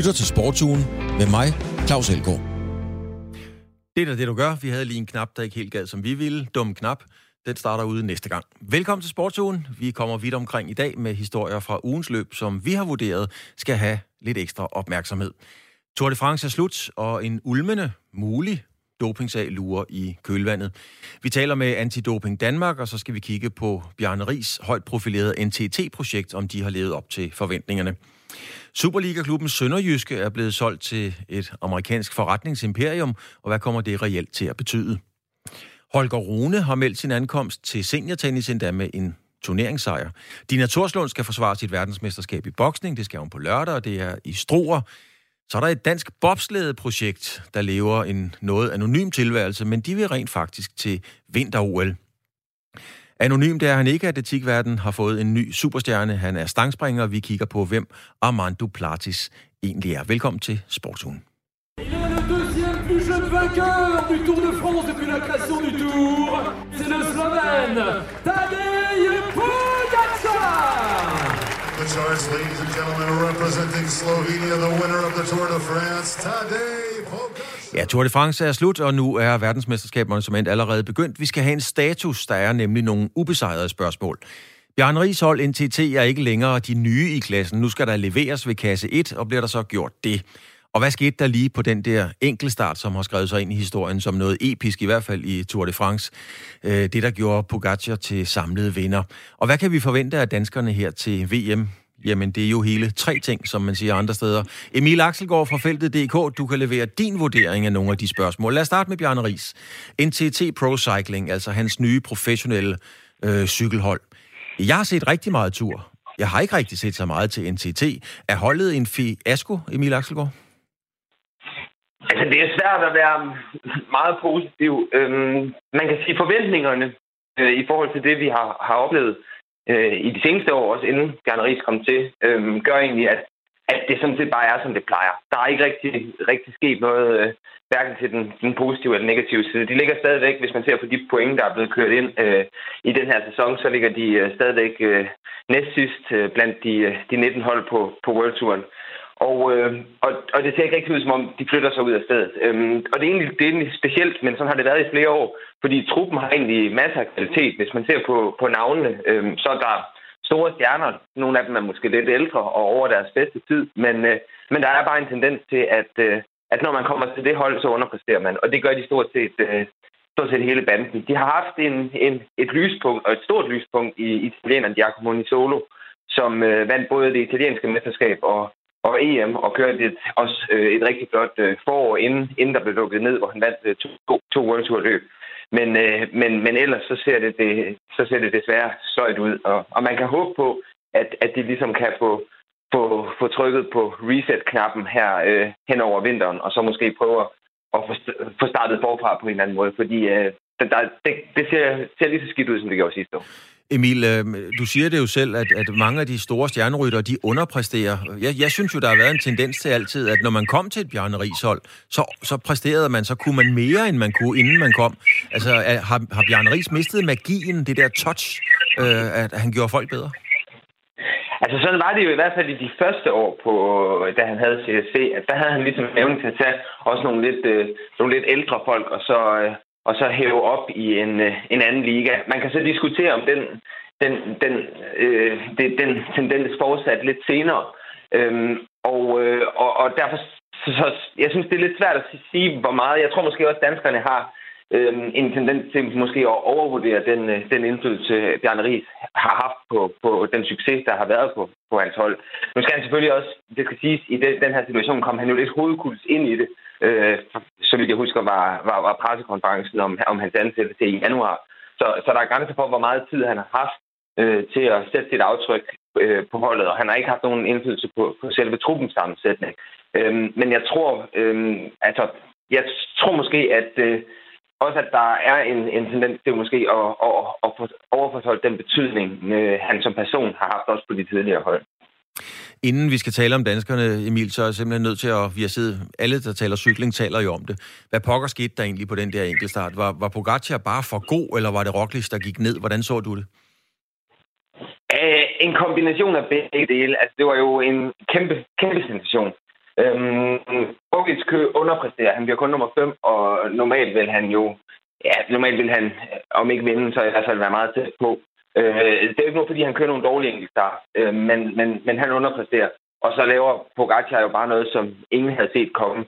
lytter til Sportsugen med mig, Claus Elgaard. Det er da det, du gør. Vi havde lige en knap, der ikke helt gad, som vi ville. Dum knap. Den starter ude næste gang. Velkommen til Sportsugen. Vi kommer vidt omkring i dag med historier fra ugens løb, som vi har vurderet skal have lidt ekstra opmærksomhed. Tour de France er slut, og en ulmende, mulig dopingsag lurer i kølvandet. Vi taler med Antidoping Danmark, og så skal vi kigge på Bjarne Ries højt profilerede NTT-projekt, om de har levet op til forventningerne. Superliga-klubben Sønderjyske er blevet solgt til et amerikansk forretningsimperium, og hvad kommer det reelt til at betyde? Holger Rune har meldt sin ankomst til seniortennis endda med en turneringssejr. Dina Torslund skal forsvare sit verdensmesterskab i boksning. Det skal hun på lørdag, og det er i Struer. Så er der et dansk bobslædeprojekt, der lever en noget anonym tilværelse, men de vil rent faktisk til vinter-OL. Anonym det er han ikke, at atletikverden har fået en ny superstjerne. Han er stangspringer, og vi kigger på, hvem Armando Platis egentlig er. Velkommen til Sportsugen. Plus jeune vainqueur du Tour de France depuis la création du Tour. C'est le Slovène is, ladies and gentlemen, representing Slovenia, the winner of the Tour de France, Tadej Pogacar. Ja, Tour de France er slut, og nu er verdensmesterskaberne som endt allerede begyndt. Vi skal have en status, der er nemlig nogle ubesejrede spørgsmål. Bjarne Ries hold NTT er ikke længere de nye i klassen. Nu skal der leveres ved kasse 1, og bliver der så gjort det. Og hvad skete der lige på den der enkeltstart, som har skrevet sig ind i historien som noget episk, i hvert fald i Tour de France? Øh, det, der gjorde Pogacar til samlede vinder. Og hvad kan vi forvente af danskerne her til VM? Jamen, det er jo hele tre ting, som man siger andre steder. Emil Axelgaard fra Feltet.dk, du kan levere din vurdering af nogle af de spørgsmål. Lad os starte med Bjarne Ries. NTT Pro Cycling, altså hans nye professionelle øh, cykelhold. Jeg har set rigtig meget tur. Jeg har ikke rigtig set så meget til NTT. Er holdet en fiasko, Emil Axelgaard? Altså, det er svært at være meget positiv. Øhm, man kan sige, forventningerne øh, i forhold til det, vi har, har oplevet øh, i de seneste år, også inden Bjarne Ries kom til, øh, gør egentlig, at, at det sådan set bare er, som det plejer. Der er ikke rigtig, rigtig sket noget, øh, hverken til den, den positive eller negative side. De ligger stadigvæk, hvis man ser på de point, der er blevet kørt ind øh, i den her sæson, så ligger de øh, stadigvæk øh, næstsidst øh, blandt de, øh, de 19 hold på, på World Touren. Og, øh, og, og det ser ikke rigtig ud, som om de flytter sig ud af stedet. Øhm, og det er, egentlig, det er egentlig specielt, men sådan har det været i flere år, fordi truppen har egentlig masser af kvalitet. Hvis man ser på, på navnene, øhm, så er der store stjerner. Nogle af dem er måske lidt ældre og over deres bedste tid, men, øh, men der er bare en tendens til, at, øh, at når man kommer til det hold, så underpresterer man. Og det gør de stort set, øh, stort set hele banden. De har haft en, en, et lyspunkt, og et stort lyspunkt i italieneren Giacomo Nisolo, som øh, vandt både det italienske mesterskab og og EM, og kørte et, også øh, et rigtig flot øh, forår, inden, inden der blev lukket ned, hvor han vandt øh, to, to World Tour løb. Men, øh, men, men ellers så ser, det, det, så ser det desværre søjt ud, og, og man kan håbe på, at, at de ligesom kan få, få, få trykket på reset-knappen her øh, hen over vinteren, og så måske prøve at få, få startet forfra på en eller anden måde, fordi øh, der, det, det ser, ser lige så skidt ud, som det gjorde sidste år. Emil, øh, du siger det jo selv, at, at mange af de store stjernerytter, de underpræsterer. Jeg, jeg synes jo, der har været en tendens til altid, at når man kom til et Bjarne hold, så, så præsterede man, så kunne man mere, end man kunne, inden man kom. Altså, har, har Bjarne Ries mistet magien, det der touch, øh, at han gjorde folk bedre? Altså sådan var det jo i hvert fald i de første år, på, da han havde CSC, at der havde han ligesom evnen til at tage også nogle lidt, øh, nogle lidt ældre folk, og så, øh, og så hæve op i en, øh, en anden liga. Man kan så diskutere, om den, den, den, øh, det, den tendens fortsat lidt senere. Øhm, og, øh, og, og derfor, så, så, jeg synes, det er lidt svært at sige, hvor meget. Jeg tror måske også, at danskerne har øh, en tendens til måske at overvurdere den, øh, den indflydelse, Bjarne Ries har haft på, på den succes, der har været på, på hans hold. Nu skal han selvfølgelig også, det skal siges, i den, den her situation kom han jo lidt hovedkuls ind i det, øh, så vidt jeg husker, var, var, var pressekonferencen om, om hans ansættelse i januar. Så, så der er grænser for, hvor meget tid han har haft øh, til at sætte sit aftryk øh, på holdet, og han har ikke haft nogen indflydelse på, på selve truppens sammensætning. Øh, men jeg tror, øh, altså, jeg tror måske, at øh, også at der er en, en tendens til måske at, at, at, at overfortolke den betydning, øh, han som person har haft også på de tidligere hold. Inden vi skal tale om danskerne, Emil, så er jeg simpelthen nødt til at... Vi har siddet, alle, der taler cykling, taler jo om det. Hvad pokker skete der egentlig på den der enkeltstart? Var, var Pogacar bare for god, eller var det Roglic, der gik ned? Hvordan så du det? Æh, en kombination af begge dele. Altså, det var jo en kæmpe, kæmpe sensation. Øhm, Roglic kø underpræsterer. Han bliver kun nummer 5, og normalt vil han jo... Ja, normalt vil han, øh, om ikke vinde, så i hvert fald være meget tæt på. Øh, det er ikke noget, fordi han kører nogle dårlige enkeltstart, øh, men, men, men han underpresterer. Og så laver Pogacar jo bare noget, som ingen havde set komme.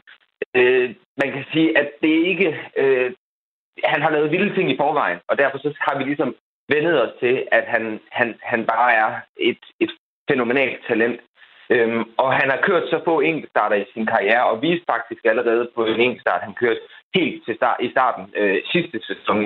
Øh, man kan sige, at det ikke... Øh, han har lavet vilde ting i forvejen, og derfor så har vi ligesom vendet os til, at han, han, han bare er et, et fænomenalt talent. Øhm, og han har kørt så få enkeltstarter i sin karriere, og viste faktisk allerede på en enkeltstart, han kørte helt til start, i starten øh, sidste sæson,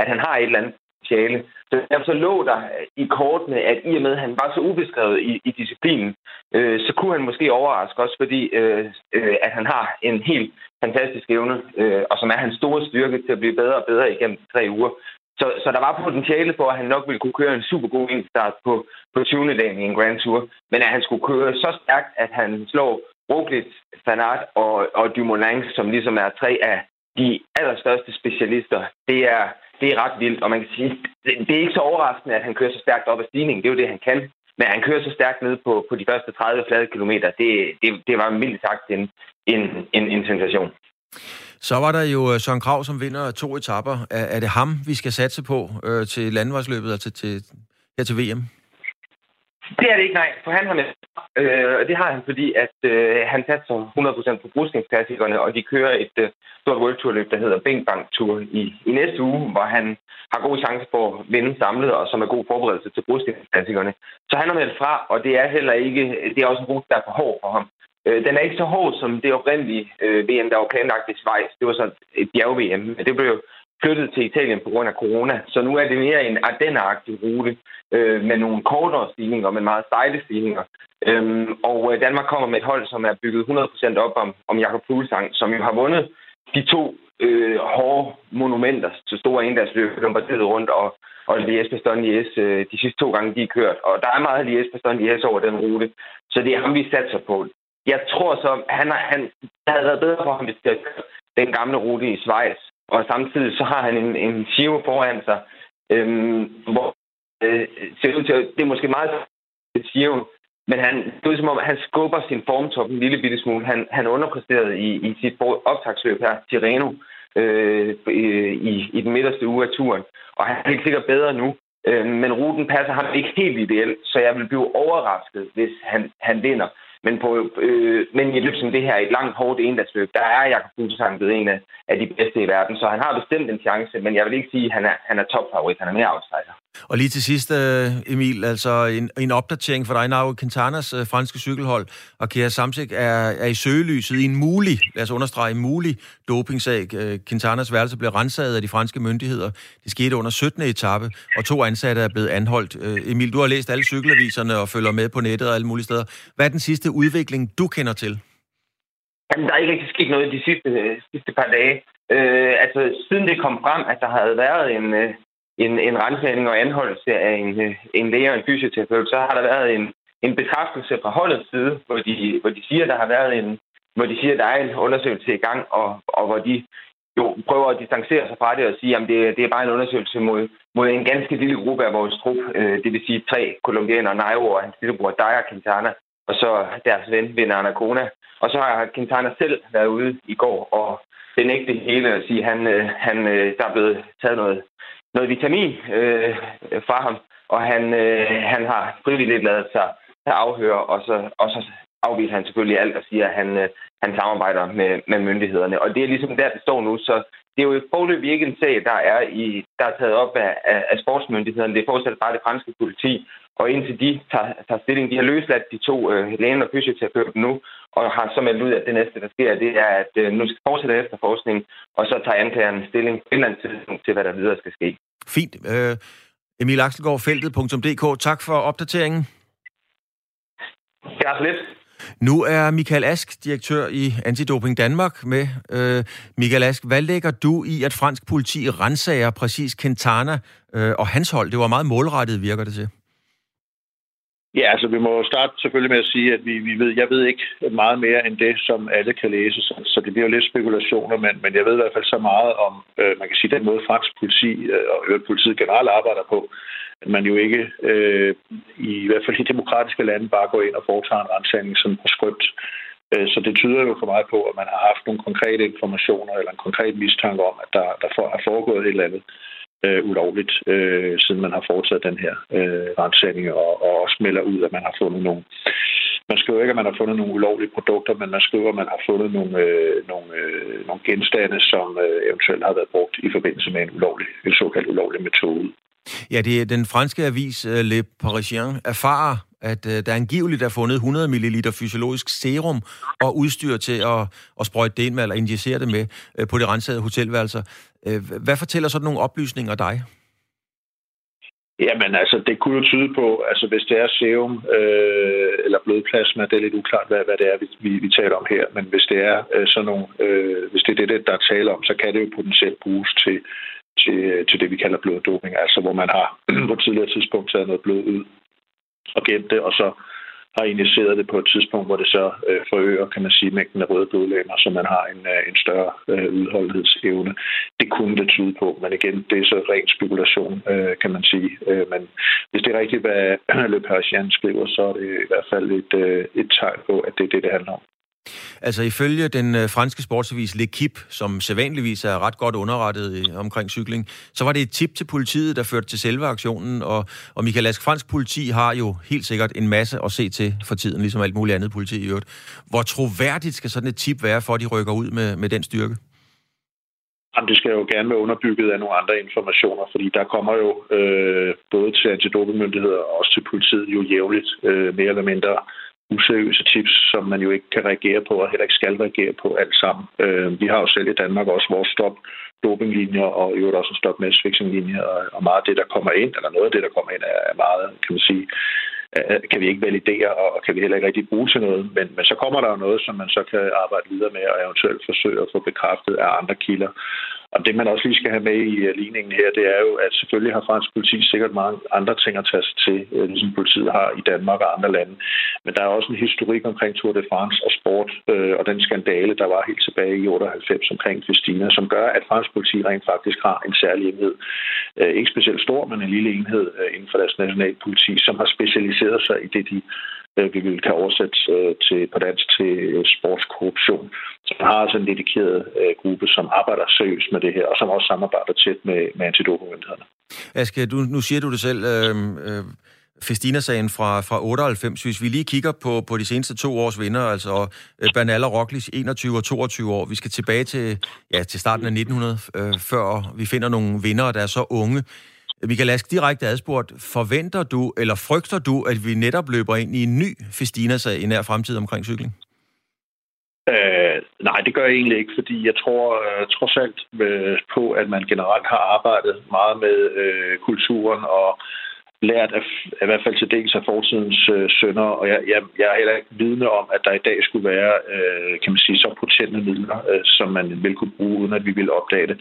at han har et eller andet potentiale. Så derfor så lå der i kortene, at i og med, at han var så ubeskrevet i, i disciplinen, øh, så kunne han måske overraske også, fordi øh, øh, at han har en helt fantastisk evne, øh, og som er hans store styrke til at blive bedre og bedre igennem tre uger. Så, så der var potentiale for, at han nok ville kunne køre en super god indstart på, på 20. dagen i en Grand Tour. Men at han skulle køre så stærkt, at han slår Roglic, Fanart og, og Dumoulin, som ligesom er tre af de allerstørste specialister, det er, det er ret vildt. Og man kan sige, det, det er ikke så overraskende, at han kører så stærkt op ad stigningen. Det er jo det, han kan. Men han kører så stærkt ned på, på de første 30 flade kilometer. Det, det, det var mildt sagt en, en, en, en sensation. Så var der jo øh, Søren Krav, som vinder to etapper. Er, er det ham, vi skal satse på øh, til landvejsløbet, til altså til, her til VM? Det er det ikke, nej. For han har med. Øh, det har han, fordi at øh, han satser 100% på brugskningsklassikerne, og de kører et øh, stort World Tour løb, der hedder Bing Bang Tour i, i næste uge, hvor han har god chance for at vinde samlet, og som er god forberedelse til brugskningsklassikerne. Så han har meldt fra, og det er heller ikke, det er også en rute, der er for hård for ham. Øh, den er ikke så hård som det oprindelige øh, VM, der var planlagt i Schweiz. Det var så et bjerg-VM, men det blev flyttet til Italien på grund af corona. Så nu er det mere en Ardenneragtig rute øh, med nogle kortere stigninger, men meget stejle stigninger. Øhm, og øh, Danmark kommer med et hold, som er bygget 100% op om, om Jakob Fuglsang, som jo har vundet de to øh, hårde monumenter til store endagsløb, Lombardiet rundt og, og Lies Baston Lies øh, de sidste to gange, de er kørt. Og der er meget Lies Baston Lies over den rute. Så det er ham, vi satser på. Jeg tror så, han, han det havde været bedre for ham, hvis det den gamle rute i Schweiz. Og samtidig så har han en, en Giro foran sig, øhm, hvor øh, ser ud til, det er måske meget Giro, men han, det er som om, han skubber sin formtop en lille bitte smule. Han, han underpræsterede i, i sit optagsløb her, Tireno, øh, i, i den midterste uge af turen. Og han er helt sikkert bedre nu. Øh, men ruten passer ham ikke helt ideelt, så jeg vil blive overrasket, hvis han, han vinder. Men, på, øh, men i løbet som det her, et langt, hårdt endagsløb, der er Jakob Fuglsang blevet en af, af de bedste i verden. Så han har bestemt en chance, men jeg vil ikke sige, at han er, han er topfavorit. Han er mere outsider. Og lige til sidst, øh, Emil, altså en, en opdatering for dig. Nau Quintanas øh, franske cykelhold og Kea Samsik er, er i søgelyset i en mulig, lad os understrege, en mulig dopingsag. Øh, Quintanas værelse blev renset af de franske myndigheder. Det skete under 17. etape, og to ansatte er blevet anholdt. Emil, du har læst alle cykelaviserne og følger med på nettet og alle mulige steder. Hvad er den sidste udvikling, du kender til? Jamen, der er ikke rigtig sket noget de sidste, sidste par dage. Øh, altså, siden det kom frem, at der havde været en, en, en rensning og anholdelse af en, øh, en læge og en fysioterapeut, så har der været en, en bekræftelse fra holdets side, hvor de, hvor de siger, der har været en, hvor de siger, der er en undersøgelse i gang, og, og hvor de jo prøver at distancere sig fra det og sige, at det, det er bare en undersøgelse mod, mod en ganske lille gruppe af vores trup, øh, det vil sige tre kolumbianer, Nairo og hans lillebror Daya Quintana, og så deres ven, Vinder Anacona. Og så har Quintana selv været ude i går og benægte hele og sige, at han, øh, han, øh, der er blevet taget noget noget vitamin øh, fra ham, og han, øh, han har frivilligt lavet sig afhøre, og så, og så afviser han selvfølgelig alt og siger, at han, øh, han samarbejder med, med myndighederne. Og det er ligesom der, det står nu. Så det er jo forløbig ikke en sag, der er, i, der er taget op af, af, af sportsmyndighederne. Det er fortsat bare det franske politi. Og indtil de tager, tager stilling, de har løsladt de to øh, lægen og fysioterapeuten nu, og har så meldt ud, at det næste, der sker, det er, at øh, nu skal fortsætte efterforskningen, og så tager anklageren stilling på et eller andet tidspunkt til, hvad der videre skal ske. Fint. Øh, Emil Axelgaard, feltet.dk. Tak for opdateringen. Ja, lidt. Nu er Michael Ask, direktør i Antidoping Danmark, med. Øh, Michael Ask, hvad lægger du i, at fransk politi rensager præcis Quintana øh, og hans hold? Det var meget målrettet, virker det til. Ja, altså vi må starte selvfølgelig med at sige, at vi, vi ved, jeg ved ikke meget mere end det, som alle kan læse, så, så det bliver jo lidt spekulationer, men, men jeg ved i hvert fald så meget om, øh, man kan sige, den måde fransk politi øh, og politiet generelt arbejder på, at man jo ikke, øh, i hvert fald i demokratiske lande, bare går ind og foretager en rensagning som på skrybt. Øh, så det tyder jo for mig på, at man har haft nogle konkrete informationer eller en konkret mistanke om, at der, der er foregået et eller andet øh, ulovligt, øh, siden man har foretaget den her øh, rensagning, og, og også melder ud, at man har fundet nogle... Man skriver ikke, at man har fundet nogle ulovlige produkter, men man skriver, at man har fundet nogle, øh, nogle, øh, nogle genstande, som øh, eventuelt har været brugt i forbindelse med en, ulovlig, en såkaldt ulovlig metode. Ja, det er den franske avis øh, Le Parisien erfarer, at øh, der angiveligt er fundet 100 ml fysiologisk serum og udstyr til at, at sprøjte det ind med, eller injicere det med øh, på det rensede hotelværelser. Hvad fortæller sådan nogle oplysninger dig? Jamen altså, det kunne jo tyde på, altså hvis det er serum øh, eller blodplasma, det er lidt uklart, hvad, hvad det er, vi, vi, vi taler om her, men hvis det er øh, sådan nogle, øh, hvis det er det, der er tale om, så kan det jo potentielt bruges til, til, til det, vi kalder bloddoping, altså hvor man har på et tidligere tidspunkt taget noget blod ud og gemt det, og så har injiceret det på et tidspunkt, hvor det så øh, forøger, kan man sige, mængden af røde blodlegemer, så man har en, øh, en større øh, udholdenhedsevne. Det kunne det tyde på, men igen, det er så ren spekulation, øh, kan man sige. Øh, men hvis det er rigtigt, hvad Le Parisien skriver, så er det i hvert fald et, øh, et tegn på, at det er det, det handler om. Altså ifølge den øh, franske sportsavis L'Equipe, som sædvanligvis er ret godt underrettet i, omkring cykling, så var det et tip til politiet, der førte til selve aktionen, og, og Michael Ask, fransk politi har jo helt sikkert en masse at se til for tiden, ligesom alt muligt andet politi i øvrigt. Hvor troværdigt skal sådan et tip være, for at de rykker ud med, med den styrke? Jamen, det skal jo gerne være underbygget af nogle andre informationer, fordi der kommer jo øh, både til antidopingmyndigheder og også til politiet jo jævnligt øh, mere eller mindre useriøse tips, som man jo ikke kan reagere på, og heller ikke skal reagere på alt sammen. Øh, vi har jo selv i Danmark også vores stop dopinglinjer, og i øvrigt også en stop matchfixinglinje, og meget af det, der kommer ind, eller noget af det, der kommer ind, er meget, kan man sige, kan vi ikke validere, og kan vi heller ikke rigtig bruge til noget. Men, men så kommer der jo noget, som man så kan arbejde videre med, og eventuelt forsøge at få bekræftet af andre kilder. Og det, man også lige skal have med i øh, ligningen her, det er jo, at selvfølgelig har fransk politi sikkert mange andre ting at tage sig til, øh, ligesom politiet har i Danmark og andre lande. Men der er også en historik omkring Tour de France og sport, øh, og den skandale, der var helt tilbage i 98 omkring Christina, som gør, at fransk politi rent faktisk har en særlig enhed. Øh, ikke specielt stor, men en lille enhed inden for deres nationalpoliti, som har specialiseret sig i det, de Øh, vi vil kan oversætte øh, til, på dansk til øh, sportskorruption. Så man har altså en dedikeret gruppe, som arbejder seriøst med det her, og som også samarbejder tæt med, med antidopingmyndighederne. Aske, du, nu siger du det selv, øh, øh, Festina-sagen fra, fra 98. Hvis vi lige kigger på, på de seneste to års vinder, altså øh, Bernal og Roglic 21 og 22 år, vi skal tilbage til, ja, til starten af 1900, øh, før vi finder nogle vinder, der er så unge. Michael Ask, direkte adspurgt, forventer du, eller frygter du, at vi netop løber ind i en ny Festina-sag i nær fremtid omkring cykling? Øh, nej, det gør jeg egentlig ikke, fordi jeg tror øh, trods alt øh, på, at man generelt har arbejdet meget med øh, kulturen og lært af, i hvert fald til dels af fortidens øh, sønder, og jeg, jeg, jeg er heller ikke vidne om, at der i dag skulle være, øh, kan man sige, så potente midler, øh, som man ville kunne bruge, uden at vi vil opdage det.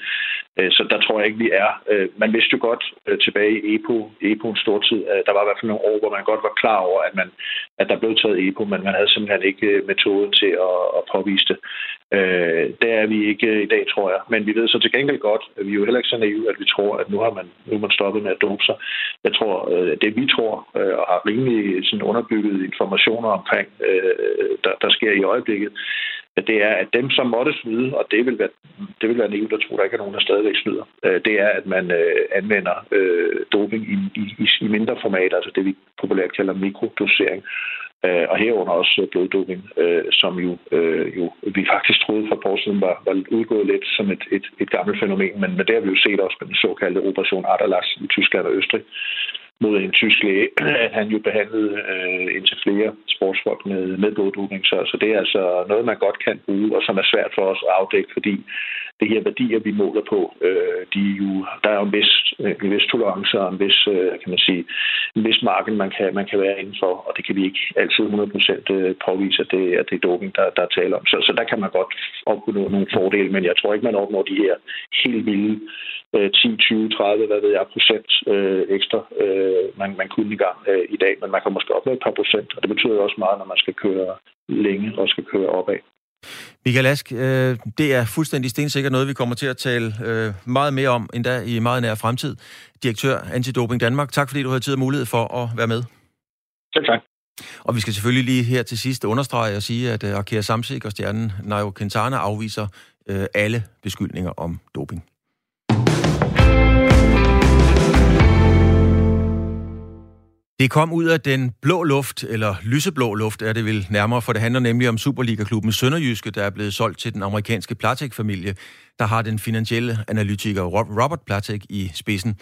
Øh, så der tror jeg ikke, vi er. Øh, man vidste jo godt øh, tilbage i EPO, EPO'ens stortid, øh, der var i hvert fald nogle år, hvor man godt var klar over, at, man, at der blev taget EPO, men man havde simpelthen ikke øh, metoden til at, at påvise det. Øh, der er vi ikke øh, i dag, tror jeg. Men vi ved så til gengæld godt, at vi er jo heller ikke så naive, at vi tror, at nu har man, nu er man stoppet med at dope sig. Jeg tror, øh, det vi tror, øh, og har rimelig sådan underbygget informationer omkring, øh, der, der sker i øjeblikket, at det er, at dem, som måtte snyde, og det vil være, det vil være naivt at tro, der ikke er nogen, der stadigvæk snyder, øh, det er, at man øh, anvender øh, doping i, i, i mindre format, altså det vi populært kalder mikrodosering, øh, og herunder også øh, bloddoping, øh, som jo, øh, jo vi faktisk troede for et siden var, var udgået lidt som et, et, et gammelt fænomen, men, men det har vi jo set også med den såkaldte Operation Adalas i Tyskland og Østrig, mod en tysk læge, at han jo behandlede øh, indtil flere sportsfolk med, med bloddoping. Så, så det er altså noget, man godt kan bruge, og som er svært for os at afdække, fordi det her værdier, vi måler på, øh, de er jo, der er jo en vis, øh, en vis tolerance og en vis, øh, kan man sige, en vis marken, man kan, man kan være indenfor, og det kan vi ikke altid 100% øh, påvise, at det, at det er doping, der, der er tale om. Så, så der kan man godt opnå nogle fordele, men jeg tror ikke, man opnår de her helt vilde 10, 20, 30, hvad ved jeg, procent øh, ekstra, øh, man, man kunne i gang øh, i dag, men man kan måske opnå et par procent, og det betyder også meget, når man skal køre længe og skal køre opad. Michael Ask, øh, det er fuldstændig stensikkert noget, vi kommer til at tale øh, meget mere om, endda i meget nær fremtid. Direktør Antidoping Danmark, tak fordi du har tid og mulighed for at være med. Selv tak. Og vi skal selvfølgelig lige her til sidst understrege og sige, at øh, Arkea Samsik og stjernen Nairo Quintana afviser øh, alle beskyldninger om doping. Det kom ud af den blå luft, eller lyseblå luft er det vel nærmere, for det handler nemlig om Superliga-klubben Sønderjyske, der er blevet solgt til den amerikanske Platek-familie, der har den finansielle analytiker Robert Platek i spidsen.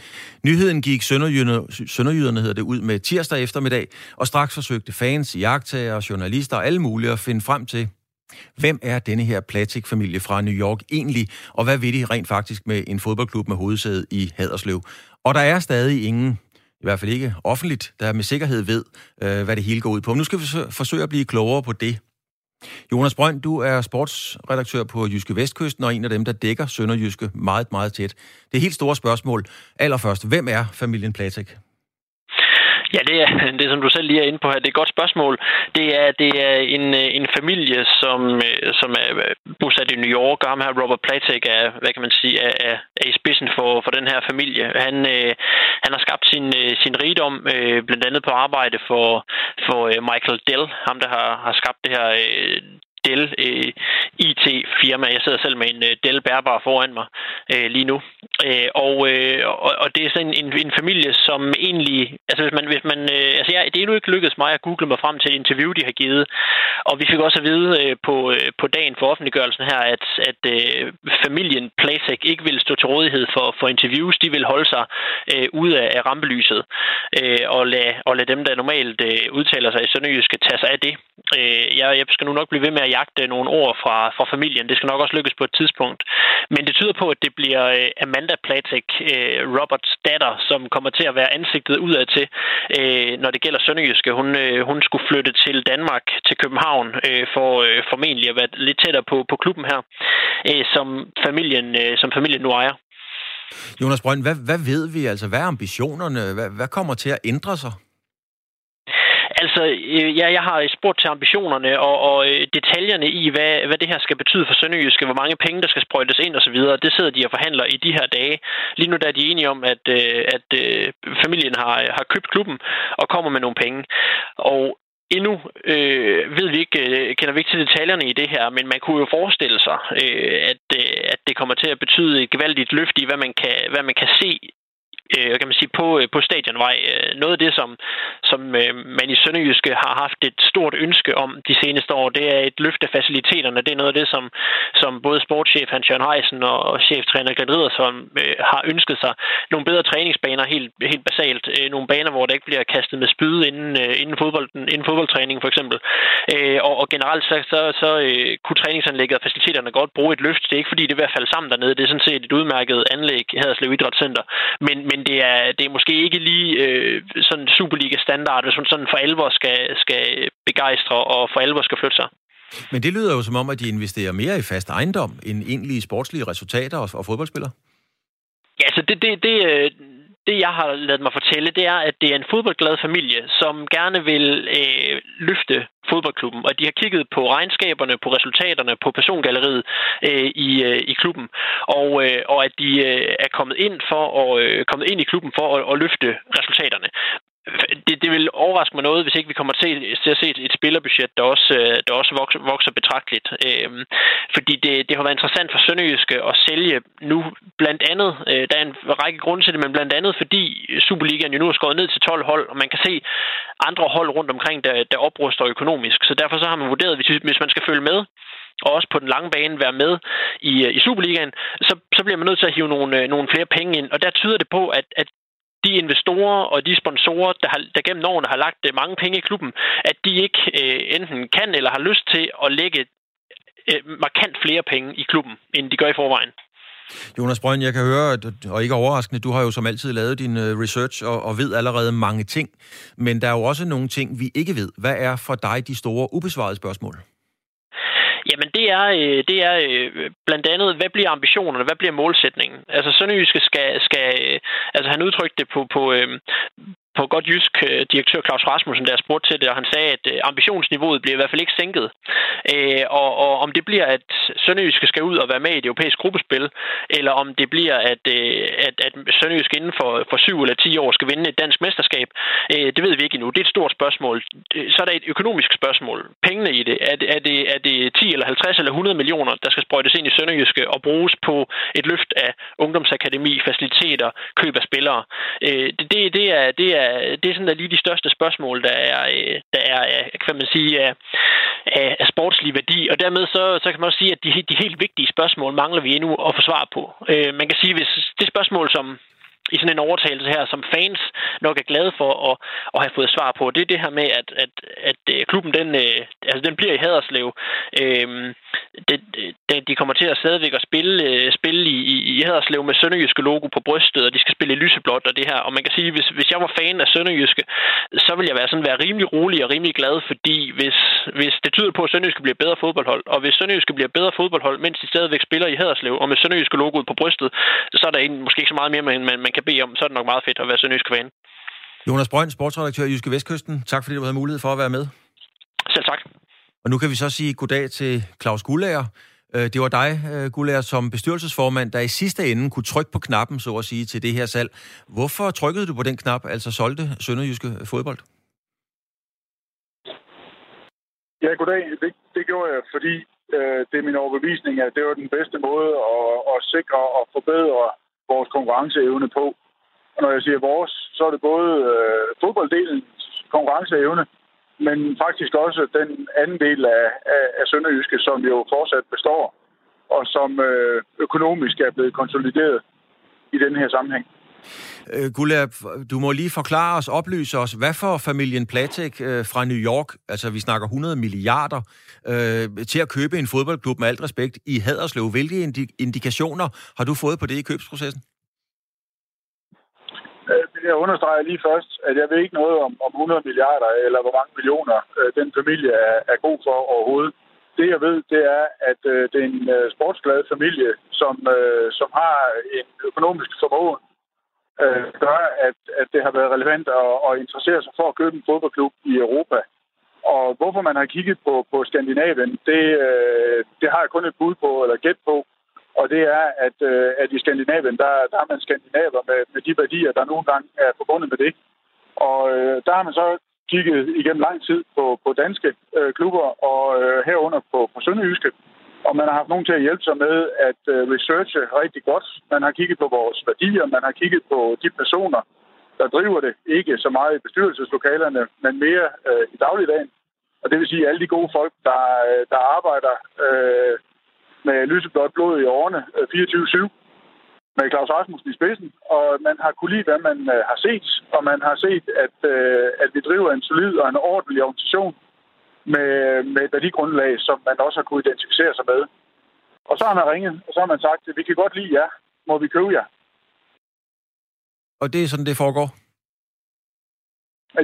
Nyheden gik Sønderjyderne, Sønderjyderne hedder det, ud med tirsdag eftermiddag, og straks forsøgte fans, jagttager, journalister og alle mulige at finde frem til, Hvem er denne her Platik-familie fra New York egentlig, og hvad vil de rent faktisk med en fodboldklub med hovedsæde i Haderslev? Og der er stadig ingen i hvert fald ikke offentligt, der med sikkerhed ved, øh, hvad det hele går ud på. Men nu skal vi forsøge at blive klogere på det. Jonas Brønd, du er sportsredaktør på Jyske Vestkysten, og en af dem, der dækker Sønderjyske meget, meget tæt. Det er helt store spørgsmål. Allerførst, hvem er familien Platik? Ja, det er det, som du selv lige er inde på her. Det er et godt spørgsmål. Det er, det er en, øh, en familie, som, øh, som er øh, bosat i New York, og ham her, Robert Platek, er, hvad kan man sige, er, er, er i spidsen for, for den her familie. Han, øh, han har skabt sin, sin rigdom, øh, blandt andet på arbejde for, for Michael Dell, ham der har, har skabt det her øh, Dell øh, IT-firma. Jeg sidder selv med en øh, Dell bærbar foran mig øh, lige nu. Øh, og, øh, og, og det er sådan en, en familie, som egentlig... Altså, hvis man... Hvis man øh, altså, jeg, det er endnu ikke lykkedes mig at google mig frem til et interview, de har givet. Og vi fik også at vide øh, på, øh, på dagen for offentliggørelsen her, at, at øh, familien Plasek ikke vil stå til rådighed for, for interviews. De vil holde sig øh, ude af, af rampelyset øh, og, lade, og lade dem, der normalt øh, udtaler sig i Sønderjyske, tage sig af det. Øh, jeg, jeg skal nu nok blive ved med at jagte nogle ord fra, fra familien. Det skal nok også lykkes på et tidspunkt. Men det tyder på, at det bliver øh, Amanda Platek, øh, Roberts datter, som kommer til at være ansigtet udad til, øh, når det gælder Sønderjyske. Hun, øh, hun skulle flytte til Danmark, til København, øh, for øh, formentlig at være lidt tættere på, på klubben her, som familien, som familien nu ejer. Jonas Brønd, hvad, hvad ved vi? Altså, hvad er ambitionerne? Hvad, hvad kommer til at ændre sig? Altså, øh, ja, jeg har spurgt til ambitionerne og, og øh, detaljerne i, hvad, hvad det her skal betyde for Sønderjyske, hvor mange penge, der skal sprøjtes ind osv. Det sidder de og forhandler i de her dage. Lige nu der er de enige om, at, øh, at familien har, har købt klubben og kommer med nogle penge. Og Endnu øh, ved vi ikke, kender vi ikke til detaljerne i det her, men man kunne jo forestille sig, øh, at, øh, at det kommer til at betyde et gevaldigt løft i, hvad man kan, hvad man kan se øh, kan man sige, på, øh, på stadionvej. Øh, noget af det, som, som øh, man i Sønderjyske har haft et stort ønske om de seneste år, det er et løft af faciliteterne. Det er noget af det, som, som både sportschef Hans Jørgen Heisen og cheftræner Glenn Riddersholm øh, har ønsket sig. Nogle bedre træningsbaner, helt, helt basalt. Øh, nogle baner, hvor der ikke bliver kastet med spyd inden, øh, inden, fodbolden, inden fodboldtræning, for eksempel. Øh, og, og generelt så, så, så øh, kunne træningsanlægget og faciliteterne godt bruge et løft. Det er ikke fordi, det er ved at falde sammen dernede. Det er sådan set et udmærket anlæg, Haderslev Idrætscenter. Men, men det er, det er måske ikke lige øh, sådan Superliga-standard, hvis man sådan for alvor skal, skal begejstre og for alvor skal flytte sig. Men det lyder jo som om, at de investerer mere i fast ejendom end egentlige sportslige resultater og, og fodboldspillere. Ja, så det, det, det, øh, det, jeg har lavet mig fortælle, det er, at det er en fodboldglad familie, som gerne vil øh, løfte fodboldklubben, og de har kigget på regnskaberne, på resultaterne, på persongalleriet øh, i, øh, i klubben, og, øh, og at de øh, er kommet ind for at øh, kommet ind i klubben for at, at løfte resultaterne det, det vil overraske mig noget, hvis ikke vi kommer til, til at se et, et spillerbudget, der også, øh, der også vokser, vokser betragteligt. Øhm, fordi det, det har været interessant for Sønderjyske at sælge nu blandt andet, øh, der er en række grunde til det, men blandt andet fordi Superligaen jo nu er skåret ned til 12 hold, og man kan se andre hold rundt omkring, der, der opruster økonomisk. Så derfor så har man vurderet, hvis, hvis man skal følge med, og også på den lange bane være med i, øh, i Superligaen, så, så bliver man nødt til at hive nogle, øh, nogle flere penge ind. Og der tyder det på, at, at de investorer og de sponsorer, der, har, der gennem årene har lagt øh, mange penge i klubben, at de ikke øh, enten kan eller har lyst til at lægge øh, markant flere penge i klubben, end de gør i forvejen. Jonas Brøn, jeg kan høre, og ikke overraskende, du har jo som altid lavet din øh, research og, og ved allerede mange ting. Men der er jo også nogle ting, vi ikke ved. Hvad er for dig de store ubesvarede spørgsmål? Jamen det er, øh, det er øh, blandt andet, hvad bliver ambitionerne, hvad bliver målsætningen? Altså Sønderjyske skal, skal øh, altså han udtrykte det på, på, på godt jysk øh, direktør Claus Rasmussen, der spurgte til det, og han sagde, at øh, ambitionsniveauet bliver i hvert fald ikke sænket. Øh, og, og om det bliver, at Sønderjyske skal ud og være med i et europæisk gruppespil, eller om det bliver, at, øh, at, at Sønderjyske inden for, for syv eller ti år skal vinde et dansk mesterskab, øh, det ved vi ikke endnu. Det er et stort spørgsmål. Så er der et økonomisk spørgsmål. Pengene i det, er er det, er det 10 eller 50 eller 100 millioner, der skal sprøjtes ind i Sønderjyske og bruges på et løft af ungdomsakademi, faciliteter, køb af spillere? Øh, det, det, det, er, det, er, det er sådan der lige de største spørgsmål, der er, øh, der er øh, kan man sige, af, af, af sportslig værdi. Og dermed så, så kan man også sige, at de, de helt vigtige spørgsmål mangler vi endnu at få svar på. Øh, man kan sige, hvis det spørgsmål, som i sådan en overtagelse her, som fans nok er glade for at, at have fået svar på. Det er det her med, at, at, at øh, klubben den, øh, altså den bliver i Haderslev. Øhm, det, det, de kommer til at stadigvæk at spille, øh, spille i, i Haderslev med Sønderjyske logo på brystet, og de skal spille i lyseblåt og det her. Og man kan sige, hvis, hvis jeg var fan af Sønderjyske, så vil jeg være sådan være rimelig rolig og rimelig glad, fordi hvis, hvis det tyder på, at Sønderjyske bliver bedre fodboldhold, og hvis Sønderjyske bliver bedre fodboldhold, mens de stadigvæk spiller i Haderslev, og med Sønderjyske logoet på brystet, så er der en, måske ikke så meget mere, man, man, man kan bede om, så er det nok meget fedt at være sønderjysk fan. Jonas Brønd, sportsredaktør i Jyske Vestkysten. Tak fordi du havde mulighed for at være med. Selv tak. Og nu kan vi så sige goddag til Claus Gullager. Øh, det var dig, øh, Gullager, som bestyrelsesformand, der i sidste ende kunne trykke på knappen, så at sige, til det her salg. Hvorfor trykkede du på den knap, altså solgte Sønderjyske fodbold? Ja, goddag. Det, det gjorde jeg, fordi øh, det er min overbevisning, at det var den bedste måde at, at sikre og forbedre vores konkurrenceevne på. Og når jeg siger vores, så er det både øh, fodbolddelens konkurrenceevne, men faktisk også den anden del af, af, af Sønderjyske, som jo fortsat består, og som øh, økonomisk er blevet konsolideret i den her sammenhæng. Øh, Gulab, du må lige forklare os, oplyse os, hvad for familien Platek øh, fra New York, altså vi snakker 100 milliarder, øh, til at købe en fodboldklub med alt respekt i Haderslev? Hvilke indi- indikationer har du fået på det i købsprocessen? Øh, jeg understreger lige først, at jeg ved ikke noget om, om 100 milliarder eller hvor mange millioner øh, den familie er, er god for overhovedet. Det jeg ved, det er, at øh, det er en øh, sportsglad familie, som, øh, som har en økonomisk formåen, øh, gør, at, at det har været relevant at, at interessere sig for at købe en fodboldklub i Europa. Og hvorfor man har kigget på, på Skandinavien, det, øh, det har jeg kun et bud på, eller gæt på. Og det er, at, øh, at i Skandinavien, der, der er man skandinaver med, med de værdier, der nogle gange er forbundet med det. Og øh, der har man så kigget igennem lang tid på, på danske øh, klubber, og øh, herunder på, på Sønderjyske. Og man har haft nogen til at hjælpe sig med at øh, researche rigtig godt. Man har kigget på vores værdier, man har kigget på de personer, der driver det. Ikke så meget i bestyrelseslokalerne, men mere øh, i dagligdagen. Og det vil sige alle de gode folk, der, øh, der arbejder øh, med lyseblåt blod i årene øh, 24-7 med Claus Rasmussen i spidsen, og man har kunne lide, hvad man øh, har set, og man har set, at, øh, at vi driver en solid og en ordentlig organisation, med, med et værdigrundlag, som man også har kunne identificere sig med. Og så har man ringet, og så har man sagt, at vi kan godt lide jer. Må vi købe jer? Og det er sådan, det foregår?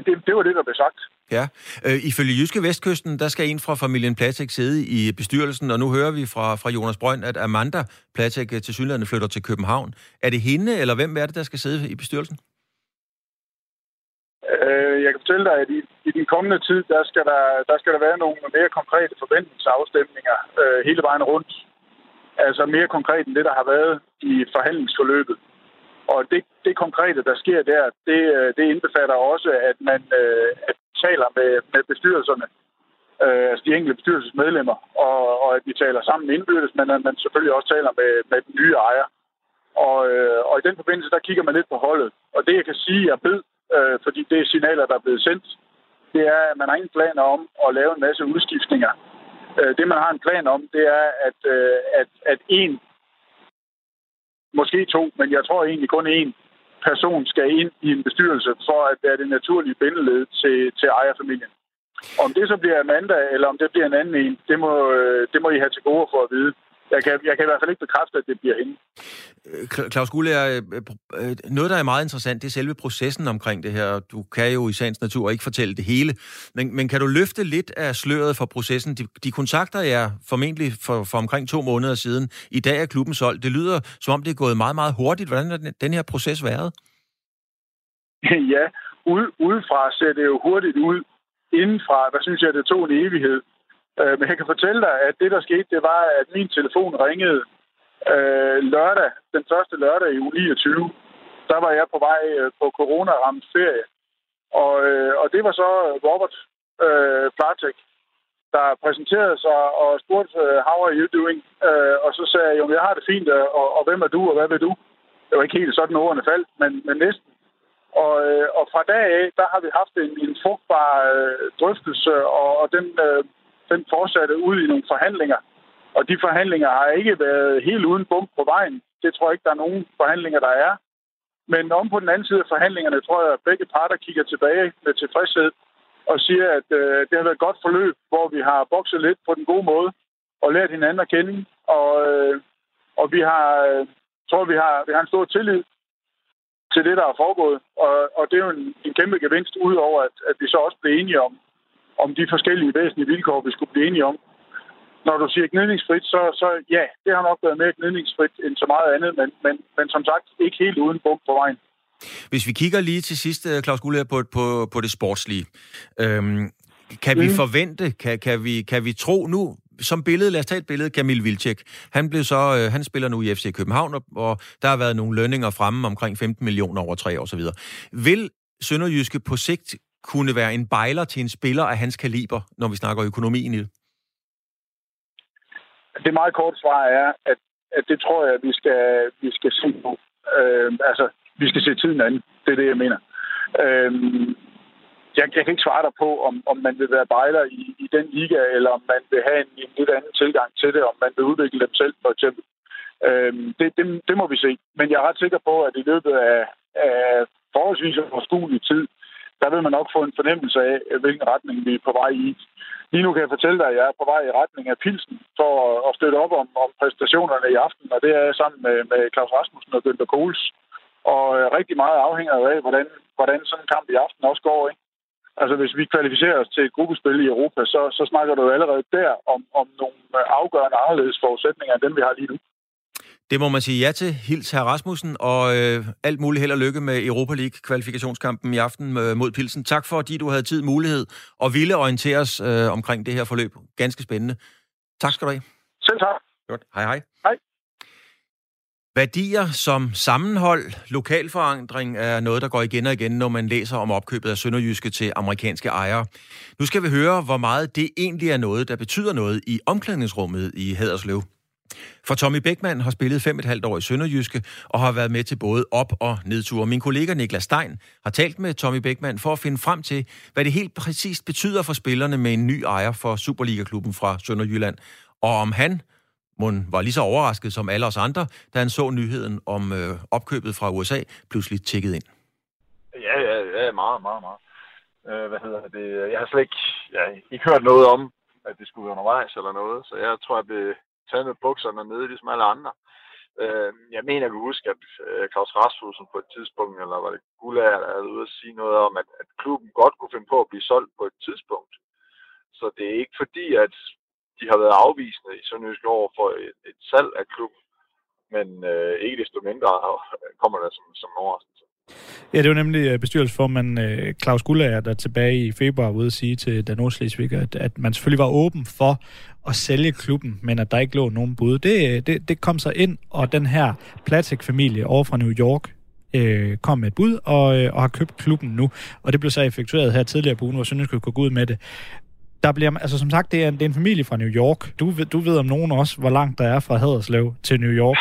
Det, det var det, der blev sagt. Ja. Øh, ifølge Jyske Vestkysten, der skal en fra familien Platek sidde i bestyrelsen, og nu hører vi fra, fra Jonas Brønd, at Amanda Platek til synligheden flytter til København. Er det hende, eller hvem er det, der skal sidde i bestyrelsen? Øh, jeg kan fortælle dig, at i, i den kommende tid, der skal der, der skal der være nogle mere konkrete forventningsafstemninger øh, hele vejen rundt. Altså mere konkret end det, der har været i forhandlingsforløbet. Og det, det konkrete, der sker der, det, øh, det indbefatter også, at man øh, at taler med, med bestyrelserne, øh, altså de enkelte bestyrelsesmedlemmer, og, og at vi taler sammen indbyrdes, men at man selvfølgelig også taler med, med den nye ejer. Og, øh, og i den forbindelse, der kigger man lidt på holdet. Og det, jeg kan sige, jeg ved, øh, fordi det er signaler, der er blevet sendt, det er, at man har ingen planer om at lave en masse udskiftninger. Øh, det, man har en plan om, det er, at, øh, at, at en, måske to, men jeg tror egentlig kun en person skal ind i en bestyrelse for at være det naturlige bindeled til, til ejerfamilien. Om det så bliver Amanda, eller om det bliver en anden en, det må, øh, det må I have til gode for at vide jeg kan, jeg kan i hvert fald ikke bekræfte, at det bliver hende. Øh, Claus Gulle, øh, øh, noget, der er meget interessant, det er selve processen omkring det her. Du kan jo i sagens natur ikke fortælle det hele, men, men kan du løfte lidt af sløret for processen? De, de kontakter jeg formentlig for, for omkring to måneder siden. I dag er klubben solgt. Det lyder, som om det er gået meget, meget hurtigt. Hvordan har den her proces været? ja, ud, udefra ser det jo hurtigt ud. Indenfra, der synes jeg, det tog en evighed. Øh, men jeg kan fortælle dig, at det, der skete, det var, at min telefon ringede øh, lørdag, den første lørdag i uge 29. Der var jeg på vej øh, på corona-ramt ferie. Og, øh, og det var så Robert øh, Platek, der præsenterede sig og spurgte, øh, how are you doing? Øh, og så sagde jeg, jo, jeg har det fint, øh, og, og hvem er du, og hvad vil du? Det var ikke helt sådan, ordene faldt, men, men næsten. Og, øh, og fra dag af, der har vi haft en, en frugtbar øh, drøftelse, og, og den, øh, den fortsatte ud i nogle forhandlinger. Og de forhandlinger har ikke været helt uden bump på vejen. Det tror jeg ikke, der er nogen forhandlinger, der er. Men om på den anden side af forhandlingerne, tror jeg, at begge parter kigger tilbage med tilfredshed og siger, at øh, det har været et godt forløb, hvor vi har bokset lidt på den gode måde og lært hinanden at kende. Og, øh, og vi har, øh, tror, vi har, vi har en stor tillid til det, der er foregået. Og, og det er jo en, en kæmpe gevinst, udover at, at vi så også blev enige om, om de forskellige væsentlige vilkår, vi skulle blive enige om. Når du siger gnidningsfrit, så, så ja, det har nok været mere gnidningsfrit end så meget andet, men, men, men som sagt ikke helt uden bump på vejen. Hvis vi kigger lige til sidst, øh, Claus Gullier, på, på, på det sportslige. Øhm, kan mm. vi forvente, kan, kan, vi, kan vi tro nu, som billede, lad os tage et billede, Kamil Vilcek. Han, blev så, øh, han spiller nu i FC København, og, og der har været nogle lønninger fremme omkring 15 millioner over tre år osv. Vil Sønderjyske på sigt kunne være en bejler til en spiller af hans kaliber, når vi snakker økonomien i det? Det meget korte svar er, at, at det tror jeg, at vi skal, vi skal se på. Øh, altså, vi skal se tiden an. Det er det, jeg mener. Øh, jeg, jeg kan ikke svare dig på, om, om man vil være bejler i, i den liga, eller om man vil have en, en lidt anden tilgang til det, om man vil udvikle dem selv, for eksempel. Øhm, det, det, det må vi se. Men jeg er ret sikker på, at i løbet af, af forholdsvis overskuelig tid, der vil man nok få en fornemmelse af, øh, hvilken retning vi er på vej i. Lige nu kan jeg fortælle dig, at jeg er på vej i retning af Pilsen for at støtte op om, om præstationerne i aften, og det er sammen med, med Claus Rasmussen og Günther Kohls. Og øh, rigtig meget afhænger af, hvordan, hvordan sådan en kamp i aften også går. Ikke? Altså, hvis vi kvalificerer os til et gruppespil i Europa, så, så snakker du allerede der om, om nogle øh, afgørende anderledes forudsætninger end dem, vi har lige nu. Det må man sige ja til. Hils herr Rasmussen, og øh, alt muligt held og lykke med Europa League-kvalifikationskampen i aften øh, mod Pilsen. Tak for, at du havde tid, mulighed og ville orientere os øh, omkring det her forløb. Ganske spændende. Tak skal du have. Selv tak. Godt. Hej hej. Hej. Værdier som sammenhold, lokalforandring er noget, der går igen og igen, når man læser om opkøbet af Sønderjyske til amerikanske ejere. Nu skal vi høre, hvor meget det egentlig er noget, der betyder noget i omklædningsrummet i Haderslev. For Tommy Beckmann har spillet fem et halvt år i Sønderjyske og har været med til både op- og nedture. Min kollega Niklas Stein har talt med Tommy Beckmann for at finde frem til, hvad det helt præcist betyder for spillerne med en ny ejer for Superliga-klubben fra Sønderjylland, og om han Mon var lige så overrasket som alle os andre, da han så nyheden om øh, opkøbet fra USA pludselig tækket ind. Ja, ja, ja, meget, meget, meget. Øh, hvad hedder det? Jeg har slet ikke, ja, ikke hørt noget om, at det skulle være undervejs eller noget, så jeg tror, jeg blev taget med bukserne nede, ligesom alle andre. Øh, jeg mener, jeg kan huske, at øh, Claus Rasmussen på et tidspunkt, eller var det Gullager, der havde ude at sige noget om, at, at klubben godt kunne finde på at blive solgt på et tidspunkt. Så det er ikke fordi, at de har været afvisende i Sønderjysk over for et, et salg af klubben, men øh, ikke desto mindre kommer det som, som en overraskelse. Ja, det var nemlig øh, bestyrelsesformand øh, Claus Gullager, der tilbage i februar ude at sige til Dan Oslisvig, at, at man selvfølgelig var åben for at sælge klubben, men at der ikke lå nogen bud. Det, øh, det, det kom så ind, og den her Platik-familie over fra New York øh, kom med et bud og, øh, og har købt klubben nu. Og det blev så effektueret her tidligere på ugen, hvor Sønderjysk kunne gå ud med det der bliver, altså som sagt, det er, en, det er en familie fra New York. Du, du ved om nogen også, hvor langt der er fra Haderslev til New York.